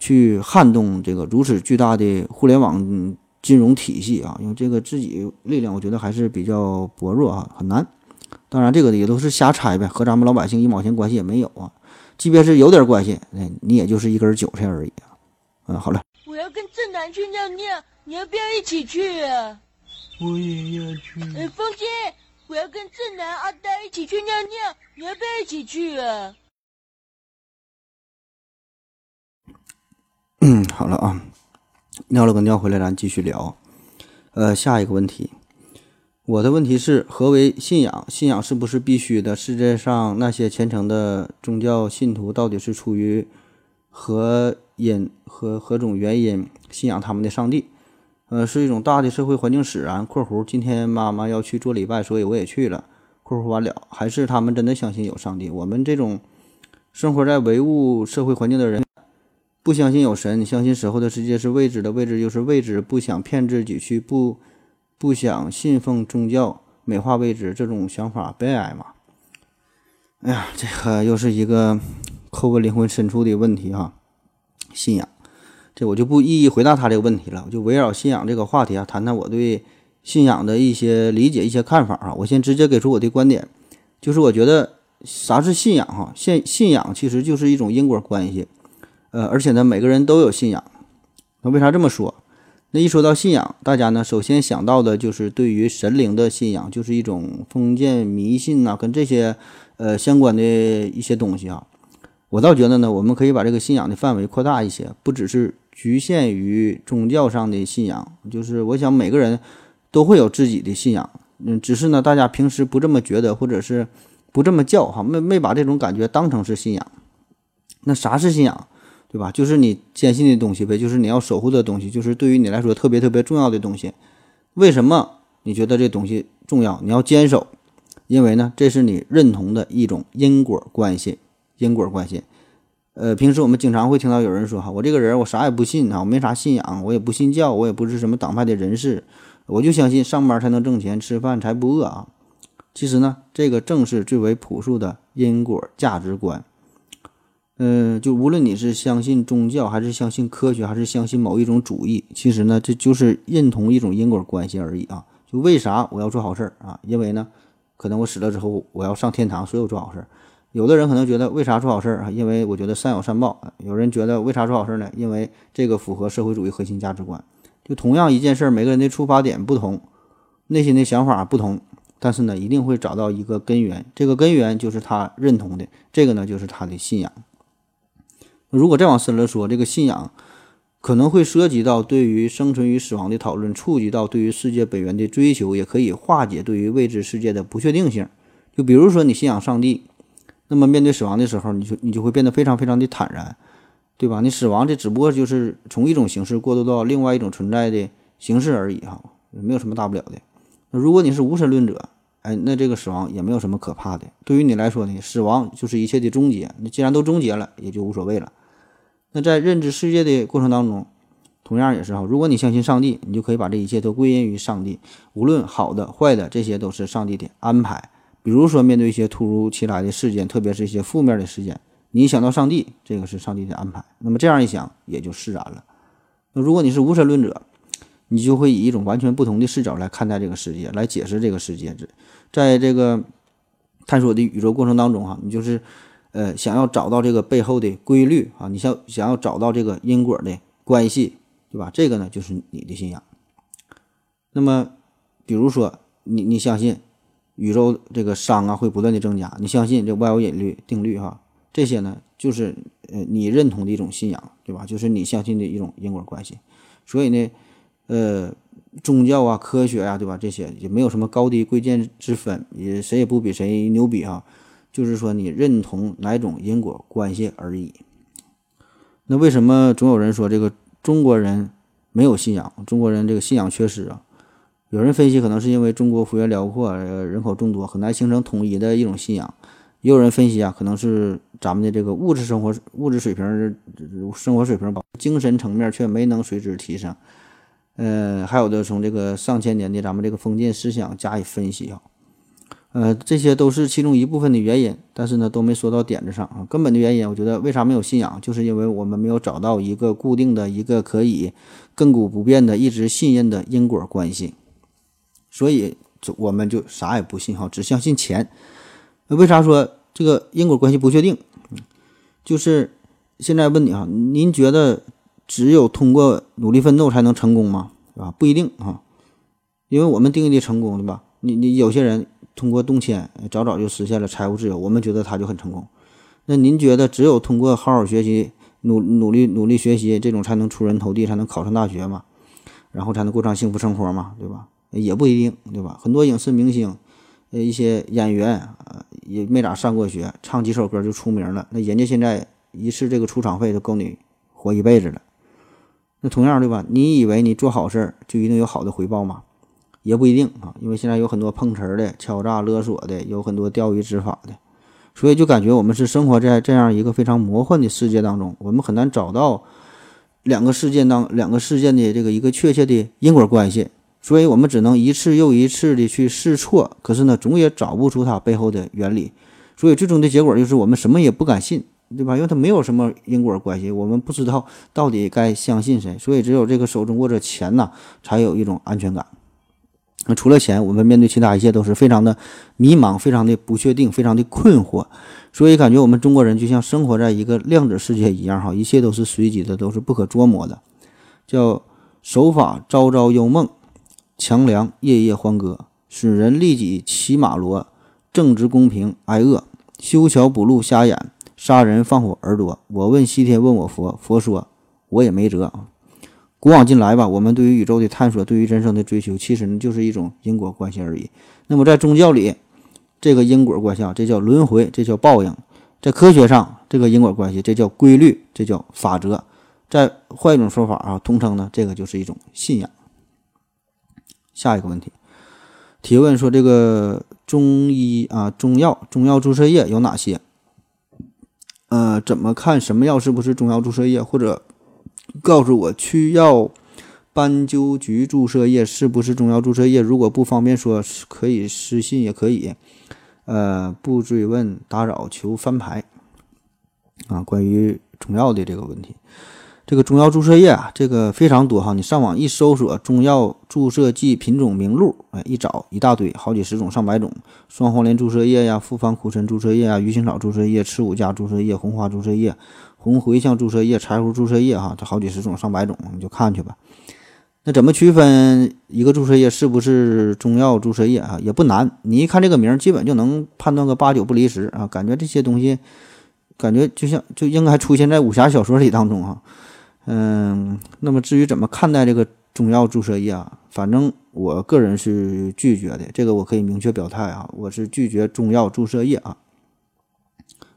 去撼动这个如此巨大的互联网金融体系啊，因为这个自己力量我觉得还是比较薄弱啊，很难。当然这个也都是瞎猜呗，和咱们老百姓一毛钱关系也没有啊。即便是有点关系，哎，你也就是一根韭菜而已啊！嗯，好了。我要跟正南去尿尿，你要不要一起去啊？我也要去。哎，风姐，我要跟正南、阿呆一起去尿尿，你要不要一起去啊？嗯，好了啊，尿了个尿回来，咱继续聊。呃，下一个问题。我的问题是：何为信仰？信仰是不是必须的？世界上那些虔诚的宗教信徒到底是出于何因、何何种原因信仰他们的上帝？呃，是一种大的社会环境使然（括弧今天妈妈要去做礼拜，所以我也去了）。括弧完了，还是他们真的相信有上帝？我们这种生活在唯物社会环境的人，不相信有神，相信死后的世界是未知的，未知就是未知，不想骗自己去不。不想信奉宗教，美化未知，这种想法悲哀嘛？哎呀，这个又是一个扣问灵魂深处的问题哈。信仰，这我就不一一回答他这个问题了，我就围绕信仰这个话题啊，谈谈我对信仰的一些理解、一些看法啊。我先直接给出我的观点，就是我觉得啥是信仰哈？信信仰其实就是一种因果关系，呃，而且呢，每个人都有信仰。那为啥这么说？那一说到信仰，大家呢首先想到的就是对于神灵的信仰，就是一种封建迷信呐，跟这些呃相关的一些东西啊。我倒觉得呢，我们可以把这个信仰的范围扩大一些，不只是局限于宗教上的信仰。就是我想每个人都会有自己的信仰，嗯，只是呢大家平时不这么觉得，或者是不这么叫哈，没没把这种感觉当成是信仰。那啥是信仰？对吧？就是你坚信的东西呗，就是你要守护的东西，就是对于你来说特别特别重要的东西。为什么你觉得这东西重要？你要坚守，因为呢，这是你认同的一种因果关系。因果关系。呃，平时我们经常会听到有人说哈，我这个人我啥也不信啊，我没啥信仰，我也不信教，我也不是什么党派的人士，我就相信上班才能挣钱，吃饭才不饿啊。其实呢，这个正是最为朴素的因果价值观。嗯，就无论你是相信宗教，还是相信科学，还是相信某一种主义，其实呢，这就是认同一种因果关系而已啊。就为啥我要做好事儿啊？因为呢，可能我死了之后我要上天堂，所以我做好事儿。有的人可能觉得为啥做好事儿啊？因为我觉得善有善报。有人觉得为啥做好事儿呢？因为这个符合社会主义核心价值观。就同样一件事儿，每个人的出发点不同，内心的想法不同，但是呢，一定会找到一个根源。这个根源就是他认同的，这个呢，就是他的信仰。如果再往深了说，这个信仰可能会涉及到对于生存与死亡的讨论，触及到对于世界本源的追求，也可以化解对于未知世界的不确定性。就比如说你信仰上帝，那么面对死亡的时候，你就你就会变得非常非常的坦然，对吧？你死亡这只不过就是从一种形式过渡到另外一种存在的形式而已，哈，没有什么大不了的。如果你是无神论者，哎，那这个死亡也没有什么可怕的。对于你来说呢，死亡就是一切的终结。那既然都终结了，也就无所谓了。那在认知世界的过程当中，同样也是哈。如果你相信上帝，你就可以把这一切都归因于上帝，无论好的坏的，这些都是上帝的安排。比如说，面对一些突如其来的事件，特别是一些负面的事件，你想到上帝，这个是上帝的安排。那么这样一想，也就释然了。那如果你是无神论者，你就会以一种完全不同的视角来看待这个世界，来解释这个世界。在这个探索的宇宙过程当中，哈，你就是。呃，想要找到这个背后的规律啊，你想想要找到这个因果的关系，对吧？这个呢，就是你的信仰。那么，比如说你你相信宇宙这个熵啊会不断的增加，你相信这万有引力定律哈，这些呢就是呃你认同的一种信仰，对吧？就是你相信的一种因果关系。所以呢，呃，宗教啊、科学呀，对吧？这些也没有什么高低贵贱之分，也谁也不比谁牛逼哈。就是说，你认同哪种因果关系而已。那为什么总有人说这个中国人没有信仰？中国人这个信仰缺失啊？有人分析，可能是因为中国幅员辽阔，人口众多，很难形成统一的一种信仰。也有人分析啊，可能是咱们的这个物质生活、物质水平、生活水平吧，精神层面却没能随之提升。呃，还有的从这个上千年的咱们这个封建思想加以分析啊。呃，这些都是其中一部分的原因，但是呢，都没说到点子上啊。根本的原因，我觉得为啥没有信仰，就是因为我们没有找到一个固定的一个可以亘古不变的、一直信任的因果关系，所以我们就啥也不信哈，只相信钱。那为啥说这个因果关系不确定？就是现在问你哈，您觉得只有通过努力奋斗才能成功吗？啊？不一定哈，因为我们定义的成功，对吧？你你有些人。通过动迁，早早就实现了财务自由，我们觉得他就很成功。那您觉得只有通过好好学习、努努力努力学习，这种才能出人头地，才能考上大学嘛？然后才能过上幸福生活嘛？对吧？也不一定，对吧？很多影视明星，呃，一些演员啊，也没咋上过学，唱几首歌就出名了。那人家现在一次这个出场费就够你活一辈子了。那同样对吧？你以为你做好事儿就一定有好的回报吗？也不一定啊，因为现在有很多碰瓷儿的、敲诈勒索的，有很多钓鱼执法的，所以就感觉我们是生活在这样一个非常魔幻的世界当中，我们很难找到两个事件当两个事件的这个一个确切的因果关系，所以我们只能一次又一次的去试错，可是呢，总也找不出它背后的原理，所以最终的结果就是我们什么也不敢信，对吧？因为它没有什么因果关系，我们不知道到底该相信谁，所以只有这个手中握着钱呐，才有一种安全感。那除了钱，我们面对其他一切都是非常的迷茫，非常的不确定，非常的困惑。所以感觉我们中国人就像生活在一个量子世界一样，哈，一切都是随机的，都是不可捉摸的。叫守法朝朝忧梦，强梁夜夜欢歌，损人利己骑马骡，正直公平挨饿，修桥补路瞎眼，杀人放火耳朵。我问西天，问我佛，佛说我也没辙。古往今来吧，我们对于宇宙的探索，对于人生的追求，其实呢就是一种因果关系而已。那么在宗教里，这个因果关系啊，这叫轮回，这叫报应；在科学上，这个因果关系，这叫规律，这叫法则。再换一种说法啊，通称呢，这个就是一种信仰。下一个问题，提问说这个中医啊，中药，中药注射液有哪些？呃，怎么看什么药是不是中药注射液，或者？告诉我，去药斑鸠菊注射液是不是中药注射液？如果不方便说，可以私信也可以。呃，不追问打扰，求翻牌。啊，关于中药的这个问题，这个中药注射液啊，这个非常多哈。你上网一搜索“中药注射剂品种名录”，哎，一找一大堆，好几十种、上百种。双黄连注射液呀，复方苦参注射液啊，鱼腥草注射液，赤五加注射液，红花注射液。红茴香注射液、柴胡注射液，哈，这好几十种、上百种，你就看去吧。那怎么区分一个注射液是不是中药注射液啊？也不难，你一看这个名，基本就能判断个八九不离十啊。感觉这些东西，感觉就像就应该出现在武侠小说里当中哈。嗯，那么至于怎么看待这个中药注射液啊，反正我个人是拒绝的，这个我可以明确表态啊，我是拒绝中药注射液啊。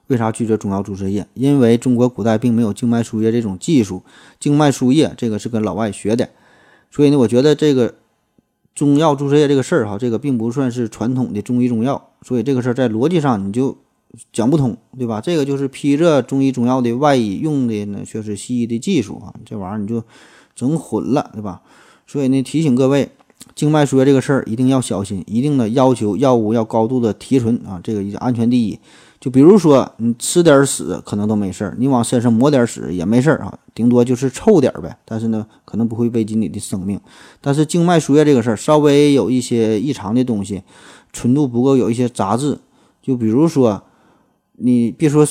为啥拒绝中药注射液？因为中国古代并没有静脉输液这种技术，静脉输液这个是跟老外学的，所以呢，我觉得这个中药注射液这个事儿哈，这个并不算是传统的中医中药，所以这个事儿在逻辑上你就讲不通，对吧？这个就是披着中医中药的外衣，用的呢却是西医的技术啊，这玩意儿你就整混了，对吧？所以呢，提醒各位，静脉输液这个事儿一定要小心，一定的要求药物要高度的提纯啊，这个安全第一。就比如说，你吃点屎可能都没事儿，你往身上抹点屎也没事儿啊，顶多就是臭点儿呗。但是呢，可能不会危及你的生命。但是静脉输液这个事儿，稍微有一些异常的东西，纯度不够，有一些杂质，就比如说，你别说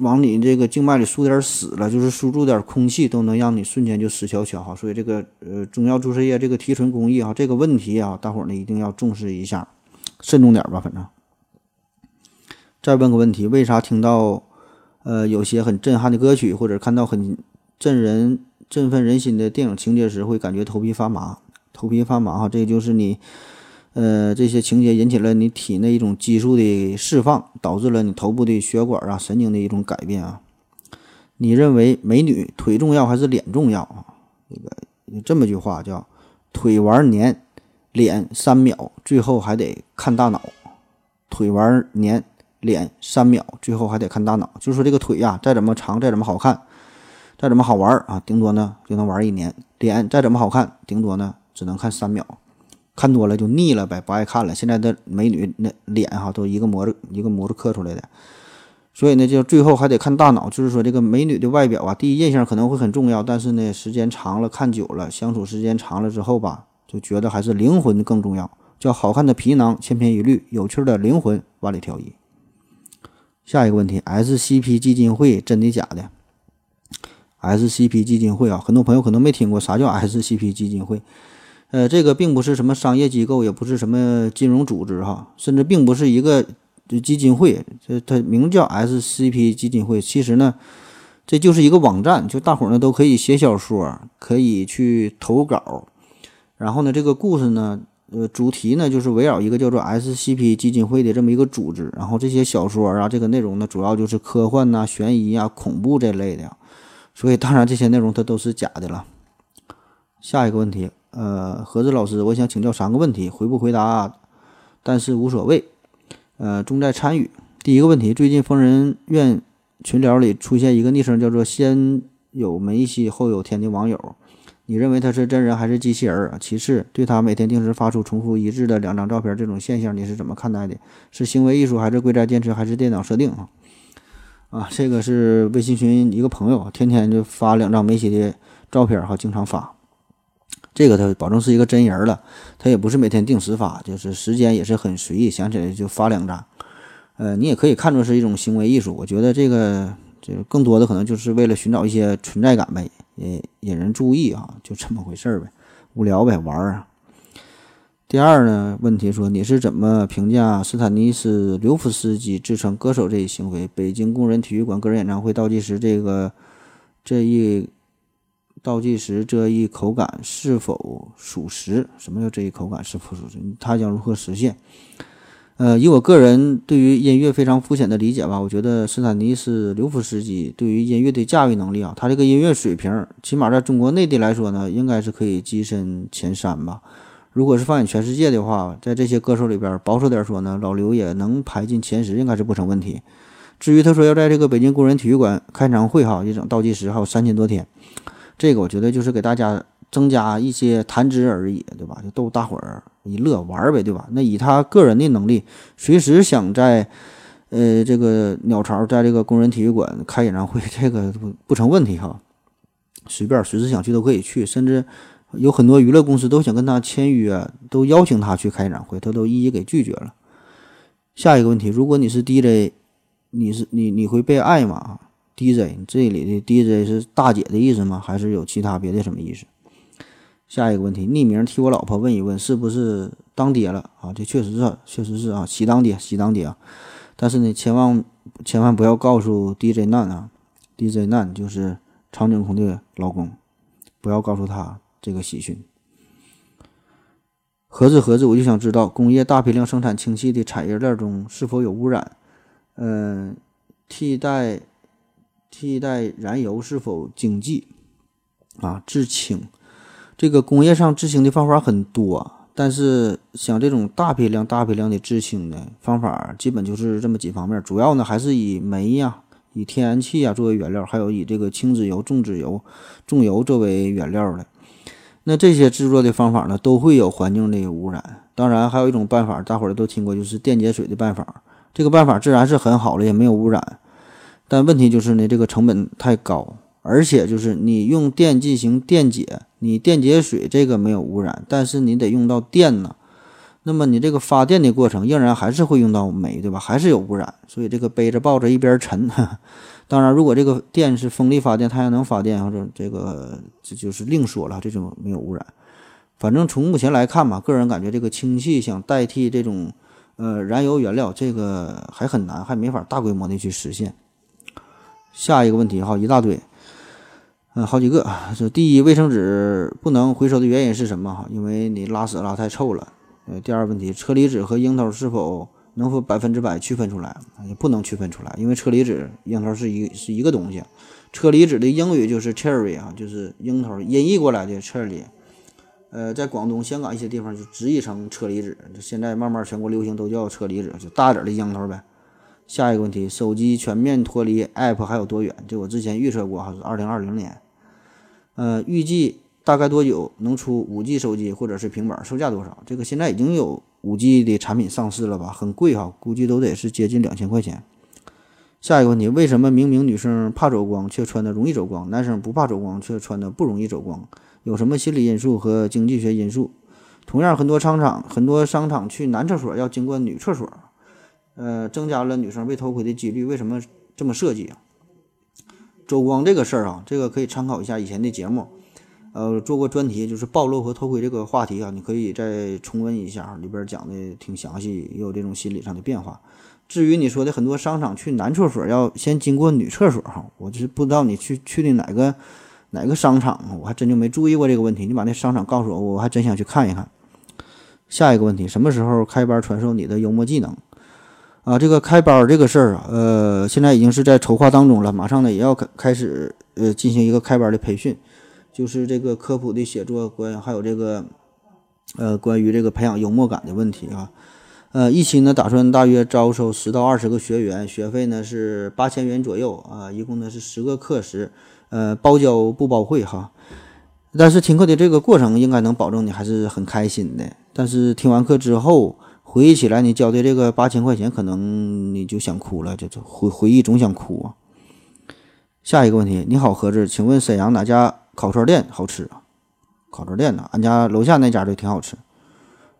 往你这个静脉里输点屎了，就是输入点空气，都能让你瞬间就死翘翘哈。所以这个呃，中药注射液这个提纯工艺啊，这个问题啊，大伙儿呢一定要重视一下，慎重点吧，反正。再问个问题，为啥听到，呃，有些很震撼的歌曲，或者看到很震人、振奋人心的电影情节时，会感觉头皮发麻？头皮发麻哈，这就是你，呃，这些情节引起了你体内一种激素的释放，导致了你头部的血管啊、神经的一种改变啊。你认为美女腿重要还是脸重要啊？这个这么句话叫“腿玩年，脸三秒，最后还得看大脑”。腿玩年。脸三秒，最后还得看大脑。就是说这个腿呀，再怎么长，再怎么好看，再怎么好玩啊，顶多呢就能玩一年。脸再怎么好看，顶多呢只能看三秒，看多了就腻了呗，不爱看了。现在的美女那脸哈，都一个模子一个模子刻出来的，所以呢，就最后还得看大脑。就是说这个美女的外表啊，第一印象可能会很重要，但是呢，时间长了，看久了，相处时间长了之后吧，就觉得还是灵魂更重要。叫好看的皮囊千篇一律，有趣的灵魂万里挑一。下一个问题，SCP 基金会真的假的？SCP 基金会啊，很多朋友可能没听过啥叫 SCP 基金会。呃，这个并不是什么商业机构，也不是什么金融组织哈，甚至并不是一个基金会。这它名叫 SCP 基金会，其实呢，这就是一个网站，就大伙儿呢都可以写小说，可以去投稿，然后呢，这个故事呢。呃，主题呢就是围绕一个叫做 SCP 基金会的这么一个组织，然后这些小说啊，这个内容呢主要就是科幻呐、悬疑啊、恐怖这类的，所以当然这些内容它都是假的了。下一个问题，呃，盒子老师，我想请教三个问题，回不回答，但是无所谓，呃，重在参与。第一个问题，最近疯人院群聊里出现一个昵称叫做“先有梅西后有天”的网友。你认为他是真人还是机器人啊？其次，对他每天定时发出重复一致的两张照片这种现象，你是怎么看待的？是行为艺术，还是贵在坚持，还是电脑设定啊？啊，这个是微信群一个朋友，天天就发两张梅西的照片哈，经常发。这个他保证是一个真人了，他也不是每天定时发，就是时间也是很随意，想起来就发两张。呃，你也可以看作是一种行为艺术。我觉得这个这个更多的可能就是为了寻找一些存在感呗，也引人注意啊，就这么回事儿呗，无聊呗，玩儿啊。第二呢，问题说你是怎么评价斯坦尼斯刘夫斯基自称歌手这一行为？北京工人体育馆个人演唱会倒计时这个这一。倒计时这一口感是否属实？什么叫这一口感是否属实？它将如何实现？呃，以我个人对于音乐非常肤浅的理解吧，我觉得斯坦尼斯刘夫斯基对于音乐的驾驭能力啊，他这个音乐水平，起码在中国内地来说呢，应该是可以跻身前三吧。如果是放眼全世界的话，在这些歌手里边，保守点说呢，老刘也能排进前十，应该是不成问题。至于他说要在这个北京工人体育馆开场会哈，一整倒计时还有三千多天。这个我觉得就是给大家增加一些谈资而已，对吧？就逗大伙儿一乐玩呗，对吧？那以他个人的能力，随时想在，呃，这个鸟巢在这个工人体育馆开演唱会，这个不不成问题哈。随便随时想去都可以去，甚至有很多娱乐公司都想跟他签约，都邀请他去开演唱会，他都一一给拒绝了。下一个问题，如果你是 DJ，你是你你会被爱吗？DJ，这里的 DJ 是大姐的意思吗？还是有其他别的什么意思？下一个问题，匿名替我老婆问一问，是不是当爹了啊？这确实是，确实是啊，喜当爹，喜当爹啊！但是呢，千万千万不要告诉 DJ 难啊，DJ 难就是长井空的老公，不要告诉他这个喜讯。盒子盒子，我就想知道，工业大批量生产氢气的产业链中是否有污染？嗯，替代。替代燃油是否经济？啊，制氢，这个工业上制氢的方法很多，但是像这种大批量、大批量的制氢的方法，基本就是这么几方面。主要呢还是以煤呀、以天然气呀作为原料，还有以这个轻脂油、重脂油、重油作为原料的。那这些制作的方法呢，都会有环境的污染。当然，还有一种办法，大伙儿都听过，就是电解水的办法。这个办法自然是很好的，也没有污染。但问题就是呢，这个成本太高，而且就是你用电进行电解，你电解水这个没有污染，但是你得用到电呢，那么你这个发电的过程仍然还是会用到煤，对吧？还是有污染，所以这个背着抱着一边沉。[LAUGHS] 当然，如果这个电是风力发电、太阳能发电或者这个这就是另说了，这种没有污染。反正从目前来看吧，个人感觉这个氢气想代替这种呃燃油原料，这个还很难，还没法大规模的去实现。下一个问题哈，一大堆，嗯，好几个。这第一，卫生纸不能回收的原因是什么？哈，因为你拉屎拉太臭了。呃，第二问题，车厘子和樱桃是否能否百分之百区分出来？也不能区分出来，因为车厘子、樱桃是一是一个东西。车厘子的英语就是 cherry 啊，就是樱桃音译过来的 cherry。呃，在广东、香港一些地方就直译成车厘子，现在慢慢全国流行都叫车厘子，就大点的樱桃呗。下一个问题，手机全面脱离 App 还有多远？这我之前预测过，哈，是二零二零年。呃，预计大概多久能出五 G 手机或者是平板？售价多少？这个现在已经有五 G 的产品上市了吧？很贵哈，估计都得是接近两千块钱。下一个问题，为什么明明女生怕走光却穿的容易走光，男生不怕走光却穿的不容易走光？有什么心理因素和经济学因素？同样，很多商场很多商场去男厕所要经过女厕所。呃，增加了女生被偷窥的几率，为什么这么设计啊？周光这个事儿啊，这个可以参考一下以前的节目，呃，做过专题，就是暴露和偷窥这个话题啊，你可以再重温一下，里边讲的挺详细，也有这种心理上的变化。至于你说的很多商场去男厕所要先经过女厕所哈，我就是不知道你去去的哪个哪个商场，我还真就没注意过这个问题。你把那商场告诉我，我还真想去看一看。下一个问题，什么时候开班传授你的幽默技能？啊，这个开班这个事儿啊，呃，现在已经是在筹划当中了，马上呢也要开开始呃进行一个开班的培训，就是这个科普的写作关，还有这个呃关于这个培养幽默感的问题啊，呃，一期呢打算大约招收十到二十个学员，学费呢是八千元左右啊，一共呢是十个课时，呃，包教不包会哈，但是听课的这个过程应该能保证你还是很开心的，但是听完课之后。回忆起来，你交的这个八千块钱，可能你就想哭了，就回回忆总想哭啊。下一个问题，你好，盒子，请问沈阳哪家烤串店好吃啊？烤串店呢，俺家楼下那家就挺好吃。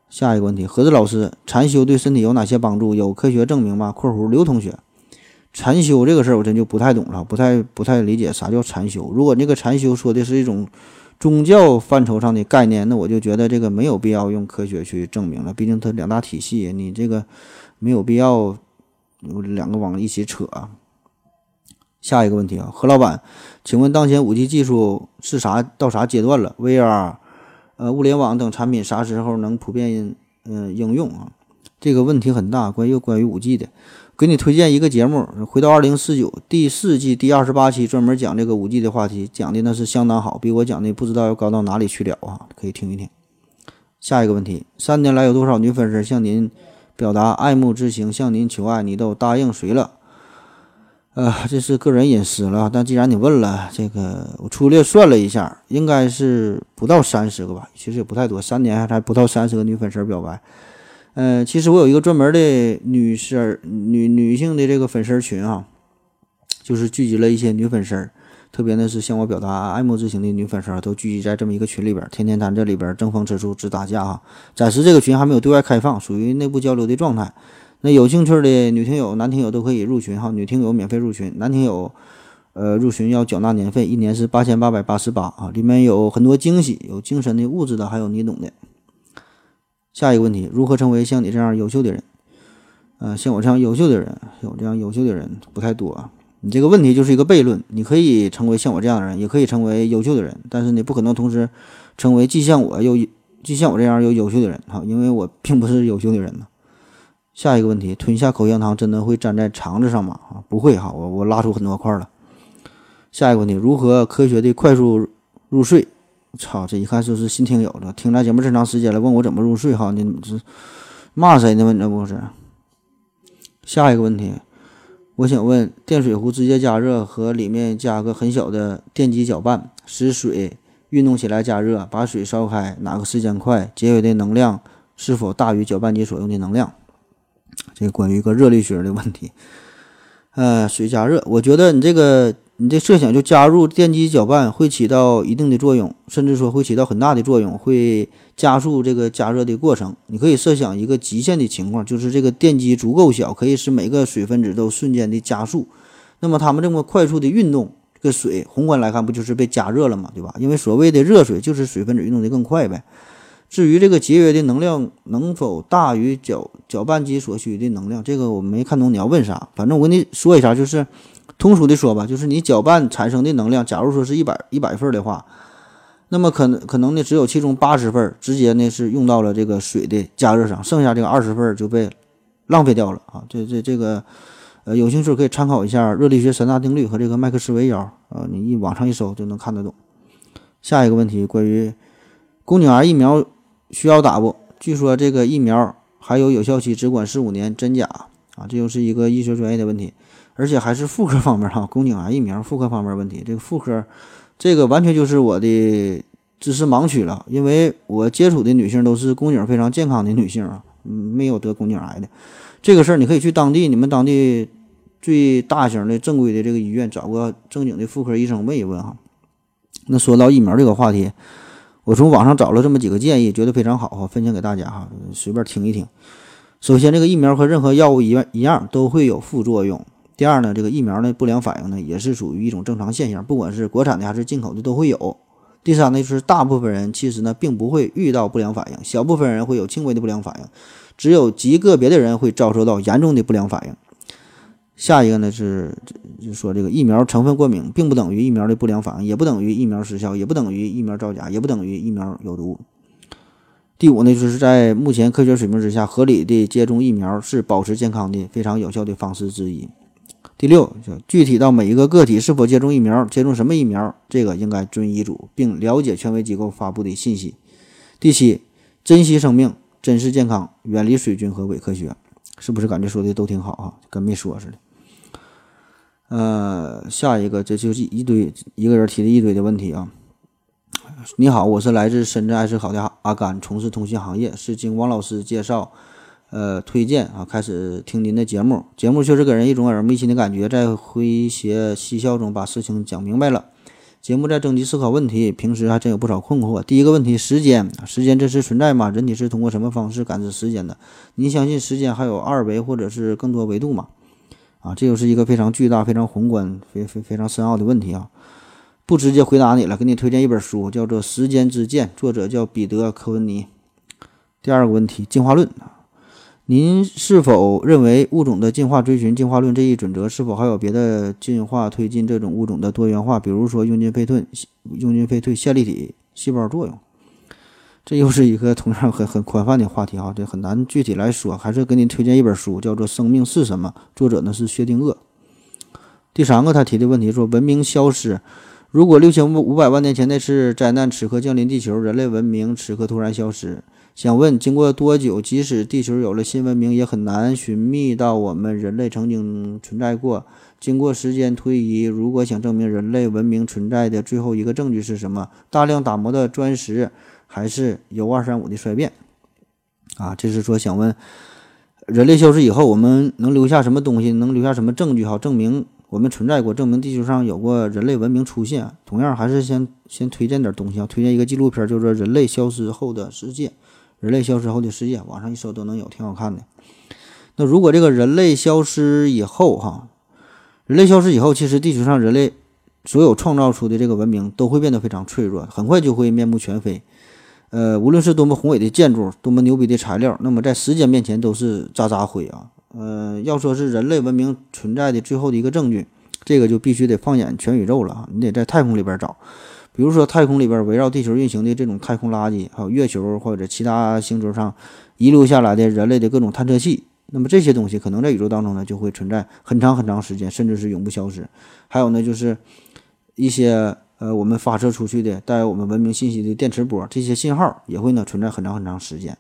下一个问题，何子老师，禅修对身体有哪些帮助？有科学证明吗？（括弧刘同学）禅修这个事儿我真就不太懂了，不太不太理解啥叫禅修。如果那个禅修说的是一种宗教范畴上的概念，那我就觉得这个没有必要用科学去证明了，毕竟它两大体系，你这个没有必要两个往一起扯。下一个问题啊，何老板，请问当前五 G 技术是啥到啥阶段了？VR，呃，物联网等产品啥时候能普遍嗯应用啊？这个问题很大，关于关于五 G 的，给你推荐一个节目，回到二零四九第四季第二十八期，专门讲这个五 G 的话题，讲的那是相当好，比我讲的不知道要高到哪里去了啊，可以听一听。下一个问题，三年来有多少女粉丝向您表达爱慕之情，向您求爱，你都答应谁了？呃，这是个人隐私了，但既然你问了，这个我粗略算了一下，应该是不到三十个吧，其实也不太多，三年还不到三十个女粉丝表白。呃，其实我有一个专门的女生女女性的这个粉丝群啊，就是聚集了一些女粉丝，特别呢是向我表达爱慕之情的女粉丝都聚集在这么一个群里边，天天咱这里边争风吃醋直打架啊。暂时这个群还没有对外开放，属于内部交流的状态。那有兴趣的女听友、男听友都可以入群哈，女听友免费入群，男听友，呃，入群要缴纳年费，一年是八千八百八十八啊，里面有很多惊喜，有精神的、物质的，还有你懂的。下一个问题，如何成为像你这样优秀的人？呃，像我这样优秀的人，有这样优秀的人不太多啊。你这个问题就是一个悖论，你可以成为像我这样的人，也可以成为优秀的人，但是你不可能同时成为既像我又既像我这样又优秀的人哈，因为我并不是优秀的人呢。下一个问题，吞下口香糖真的会粘在肠子上吗？啊，不会哈，我我拉出很多块了。下一个问题，如何科学的快速入睡？操，这一看就是新听友了，听咱节目这长时间了，问我怎么入睡哈？你这骂谁呢？你这不是？下一个问题，我想问，电水壶直接加热和里面加个很小的电机搅拌，使水运动起来加热，把水烧开，哪个时间快？节约的能量是否大于搅拌机所用的能量？这关于一个热力学的问题，呃，水加热，我觉得你这个你这设想就加入电机搅拌会起到一定的作用，甚至说会起到很大的作用，会加速这个加热的过程。你可以设想一个极限的情况，就是这个电机足够小，可以使每个水分子都瞬间的加速。那么它们这么快速的运动，这个水宏观来看不就是被加热了嘛，对吧？因为所谓的热水就是水分子运动的更快呗。至于这个节约的能量能否大于搅搅拌机所需的能量，这个我没看懂你要问啥。反正我跟你说一下，就是通俗的说吧，就是你搅拌产生的能量，假如说是一百一百份的话，那么可能可能呢只有其中八十份直接呢是用到了这个水的加热上，剩下这个二十份就被浪费掉了啊。这这这个呃，有兴趣可以参考一下热力学三大定律和这个麦克斯韦摇啊，你一网上一搜就能看得懂。下一个问题，关于宫颈癌疫苗。需要打不？据说这个疫苗还有有效期，只管十五年，真假啊？这又是一个医学专业的问题，而且还是妇科方面哈，宫颈癌疫苗妇科方面问题。这个妇科，这个完全就是我的知识盲区了，因为我接触的女性都是宫颈非常健康的女性啊，嗯，没有得宫颈癌的。这个事儿你可以去当地，你们当地最大型的正规的这个医院找个正经的妇科医生问一问哈。那说到疫苗这个话题。我从网上找了这么几个建议，觉得非常好哈，分享给大家哈，随便听一听。首先，这个疫苗和任何药物一样一样都会有副作用。第二呢，这个疫苗的不良反应呢也是属于一种正常现象，不管是国产的还是进口的都会有。第三呢，就是大部分人其实呢并不会遇到不良反应，小部分人会有轻微的不良反应，只有极个别的人会遭受到严重的不良反应。下一个呢是，就是说这个疫苗成分过敏，并不等于疫苗的不良反应，也不等于疫苗失效，也不等于疫苗造假，也不等于疫苗有毒。第五呢，就是在目前科学水平之下，合理的接种疫苗是保持健康的非常有效的方式之一。第六，就具体到每一个个体是否接种疫苗，接种什么疫苗，这个应该遵医嘱，并了解权威机构发布的信息。第七，珍惜生命，珍视健康，远离水军和伪科学，是不是感觉说的都挺好啊？跟没说似的。呃，下一个这就是一堆一个人提的一堆的问题啊。你好，我是来自深圳爱思考的阿甘，从事通信行业，是经王老师介绍，呃，推荐啊，开始听您的节目。节目确实给人一种耳目一新的感觉，在诙谐嬉笑中把事情讲明白了。节目在征集思考问题，平时还真有不少困惑。第一个问题，时间，时间真实存在吗？人体是通过什么方式感知时间的？您相信时间还有二维或者是更多维度吗？啊，这又是一个非常巨大、非常宏观、非非非常深奥的问题啊！不直接回答你了，给你推荐一本书，叫做《时间之剑》，作者叫彼得·科文尼。第二个问题，进化论。您是否认为物种的进化追寻进化论这一准则？是否还有别的进化推进这种物种的多元化？比如说用进废退、[LAUGHS] 用进废退线粒体细胞作用？这又是一个同样很很宽泛的话题哈，这很难具体来说。还是给您推荐一本书，叫做《生命是什么》，作者呢是薛定谔。第三个他提的问题说，文明消失，如果六千五五百万年前那次灾难此刻降临地球，人类文明此刻突然消失。想问，经过多久？即使地球有了新文明，也很难寻觅到我们人类曾经存在过。经过时间推移，如果想证明人类文明存在的最后一个证据是什么？大量打磨的钻石，还是铀二三五的衰变？啊，这是说想问，人类消失以后，我们能留下什么东西？能留下什么证据？好，证明我们存在过，证明地球上有过人类文明出现。同样，还是先先推荐点东西啊，推荐一个纪录片，叫做《人类消失后的世界》。人类消失后的世界，网上一搜都能有，挺好看的。那如果这个人类消失以后，哈，人类消失以后，其实地球上人类所有创造出的这个文明都会变得非常脆弱，很快就会面目全非。呃，无论是多么宏伟的建筑，多么牛逼的材料，那么在时间面前都是渣渣灰啊。呃，要说是人类文明存在的最后的一个证据，这个就必须得放眼全宇宙了啊，你得在太空里边找。比如说，太空里边围绕地球运行的这种太空垃圾，还有月球或者其他星球上遗留下来的人类的各种探测器，那么这些东西可能在宇宙当中呢就会存在很长很长时间，甚至是永不消失。还有呢，就是一些呃我们发射出去的带有我们文明信息的电磁波，这些信号也会呢存在很长很长时间。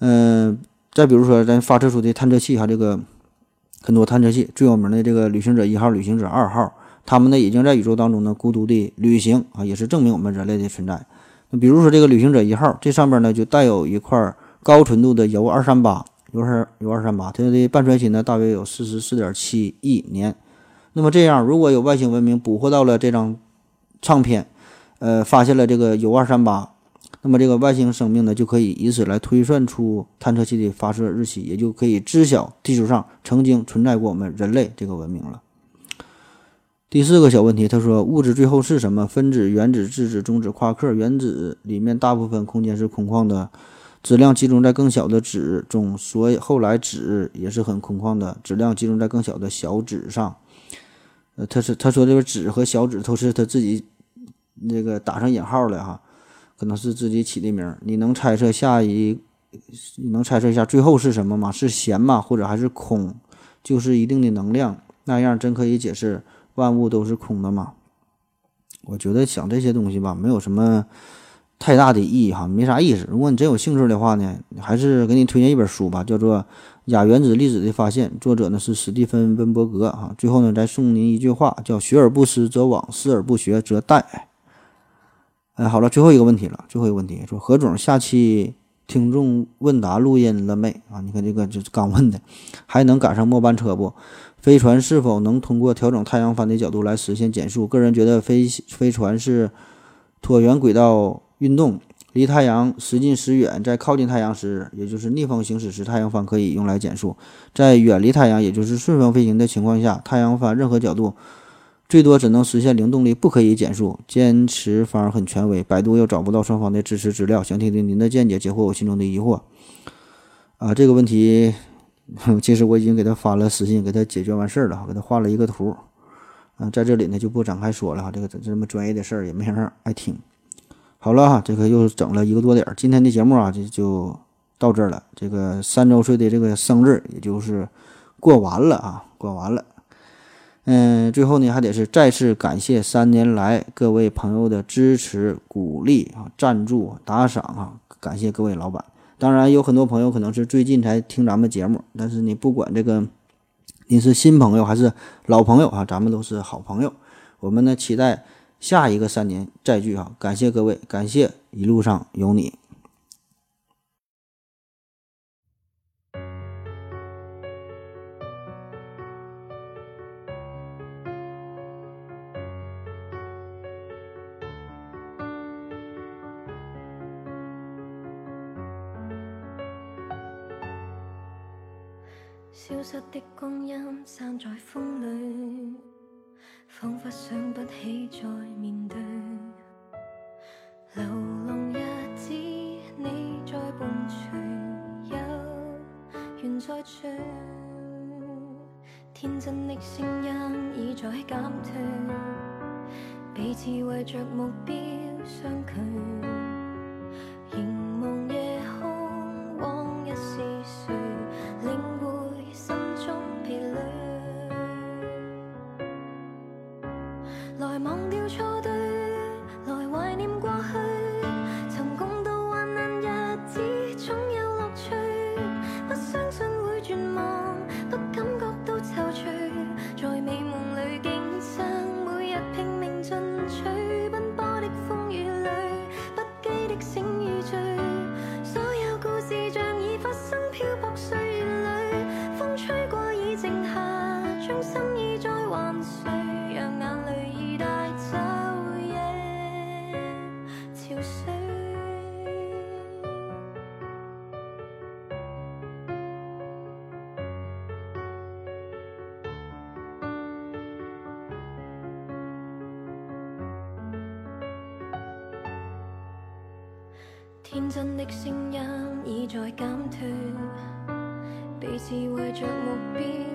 嗯，再比如说咱发射出的探测器，哈，这个很多探测器最有名的这个旅行者一号、旅行者二号。他们呢，已经在宇宙当中呢孤独地旅行啊，也是证明我们人类的存在。那比如说这个旅行者一号，这上边呢就带有一块高纯度的铀二三八，铀二铀二三八，它的半衰期呢大约有四十四点七亿年。那么这样，如果有外星文明捕获到了这张唱片，呃，发现了这个铀二三八，那么这个外星生命呢就可以以此来推算出探测器的发射日期，也就可以知晓地球上曾经存在过我们人类这个文明了。第四个小问题，他说物质最后是什么？分子、原子、质子、中子、夸克。原子里面大部分空间是空旷的，质量集中在更小的子中，所以后来子也是很空旷的，质量集中在更小的小子上。呃，他是他说这个子和小子都是他自己那个打上引号的哈，可能是自己起的名。你能猜测下一？你能猜测一下最后是什么吗？是弦吗？或者还是空？就是一定的能量，那样真可以解释。万物都是空的嘛？我觉得想这些东西吧，没有什么太大的意义哈，没啥意思。如果你真有兴趣的话呢，还是给你推荐一本书吧，叫做《亚原子粒子的发现》，作者呢是史蒂芬温伯格啊。最后呢，再送您一句话，叫“学而不思则罔，思而不学则殆”。哎，好了，最后一个问题了，最后一个问题说何总，下期听众问答录音了没啊？你看这个就是刚问的，还能赶上末班车不？飞船是否能通过调整太阳帆的角度来实现减速？个人觉得飞飞船是椭圆轨道运动，离太阳时近时远，在靠近太阳时，也就是逆风行驶时，太阳帆可以用来减速；在远离太阳，也就是顺风飞行的。情况下，太阳帆任何角度最多只能实现零动力，不可以减速。坚持方很权威，百度又找不到双方的。支持资料，想听听您的。见解，解惑我心中的。疑惑。啊，这个问题。[LAUGHS] 其实我已经给他发了私信，给他解决完事儿了，给他画了一个图。嗯，在这里呢就不展开说了哈，这个这么专业的事儿也没人爱听。好了哈，这个又整了一个多点儿，今天的节目啊就就到这儿了。这个三周岁的这个生日也就是过完了啊，过完了。嗯，最后呢还得是再次感谢三年来各位朋友的支持、鼓励啊、赞助、打赏啊，感谢各位老板。当然，有很多朋友可能是最近才听咱们节目，但是你不管这个你是新朋友还是老朋友啊，咱们都是好朋友。我们呢，期待下一个三年再聚啊！感谢各位，感谢一路上有你。光阴散在风里仿佛想不起再面对。流浪日子你在伴随有缘再聚天真的声音已在减退。彼此为着目标相距仍求的。真的声音已在减退。彼此为着目标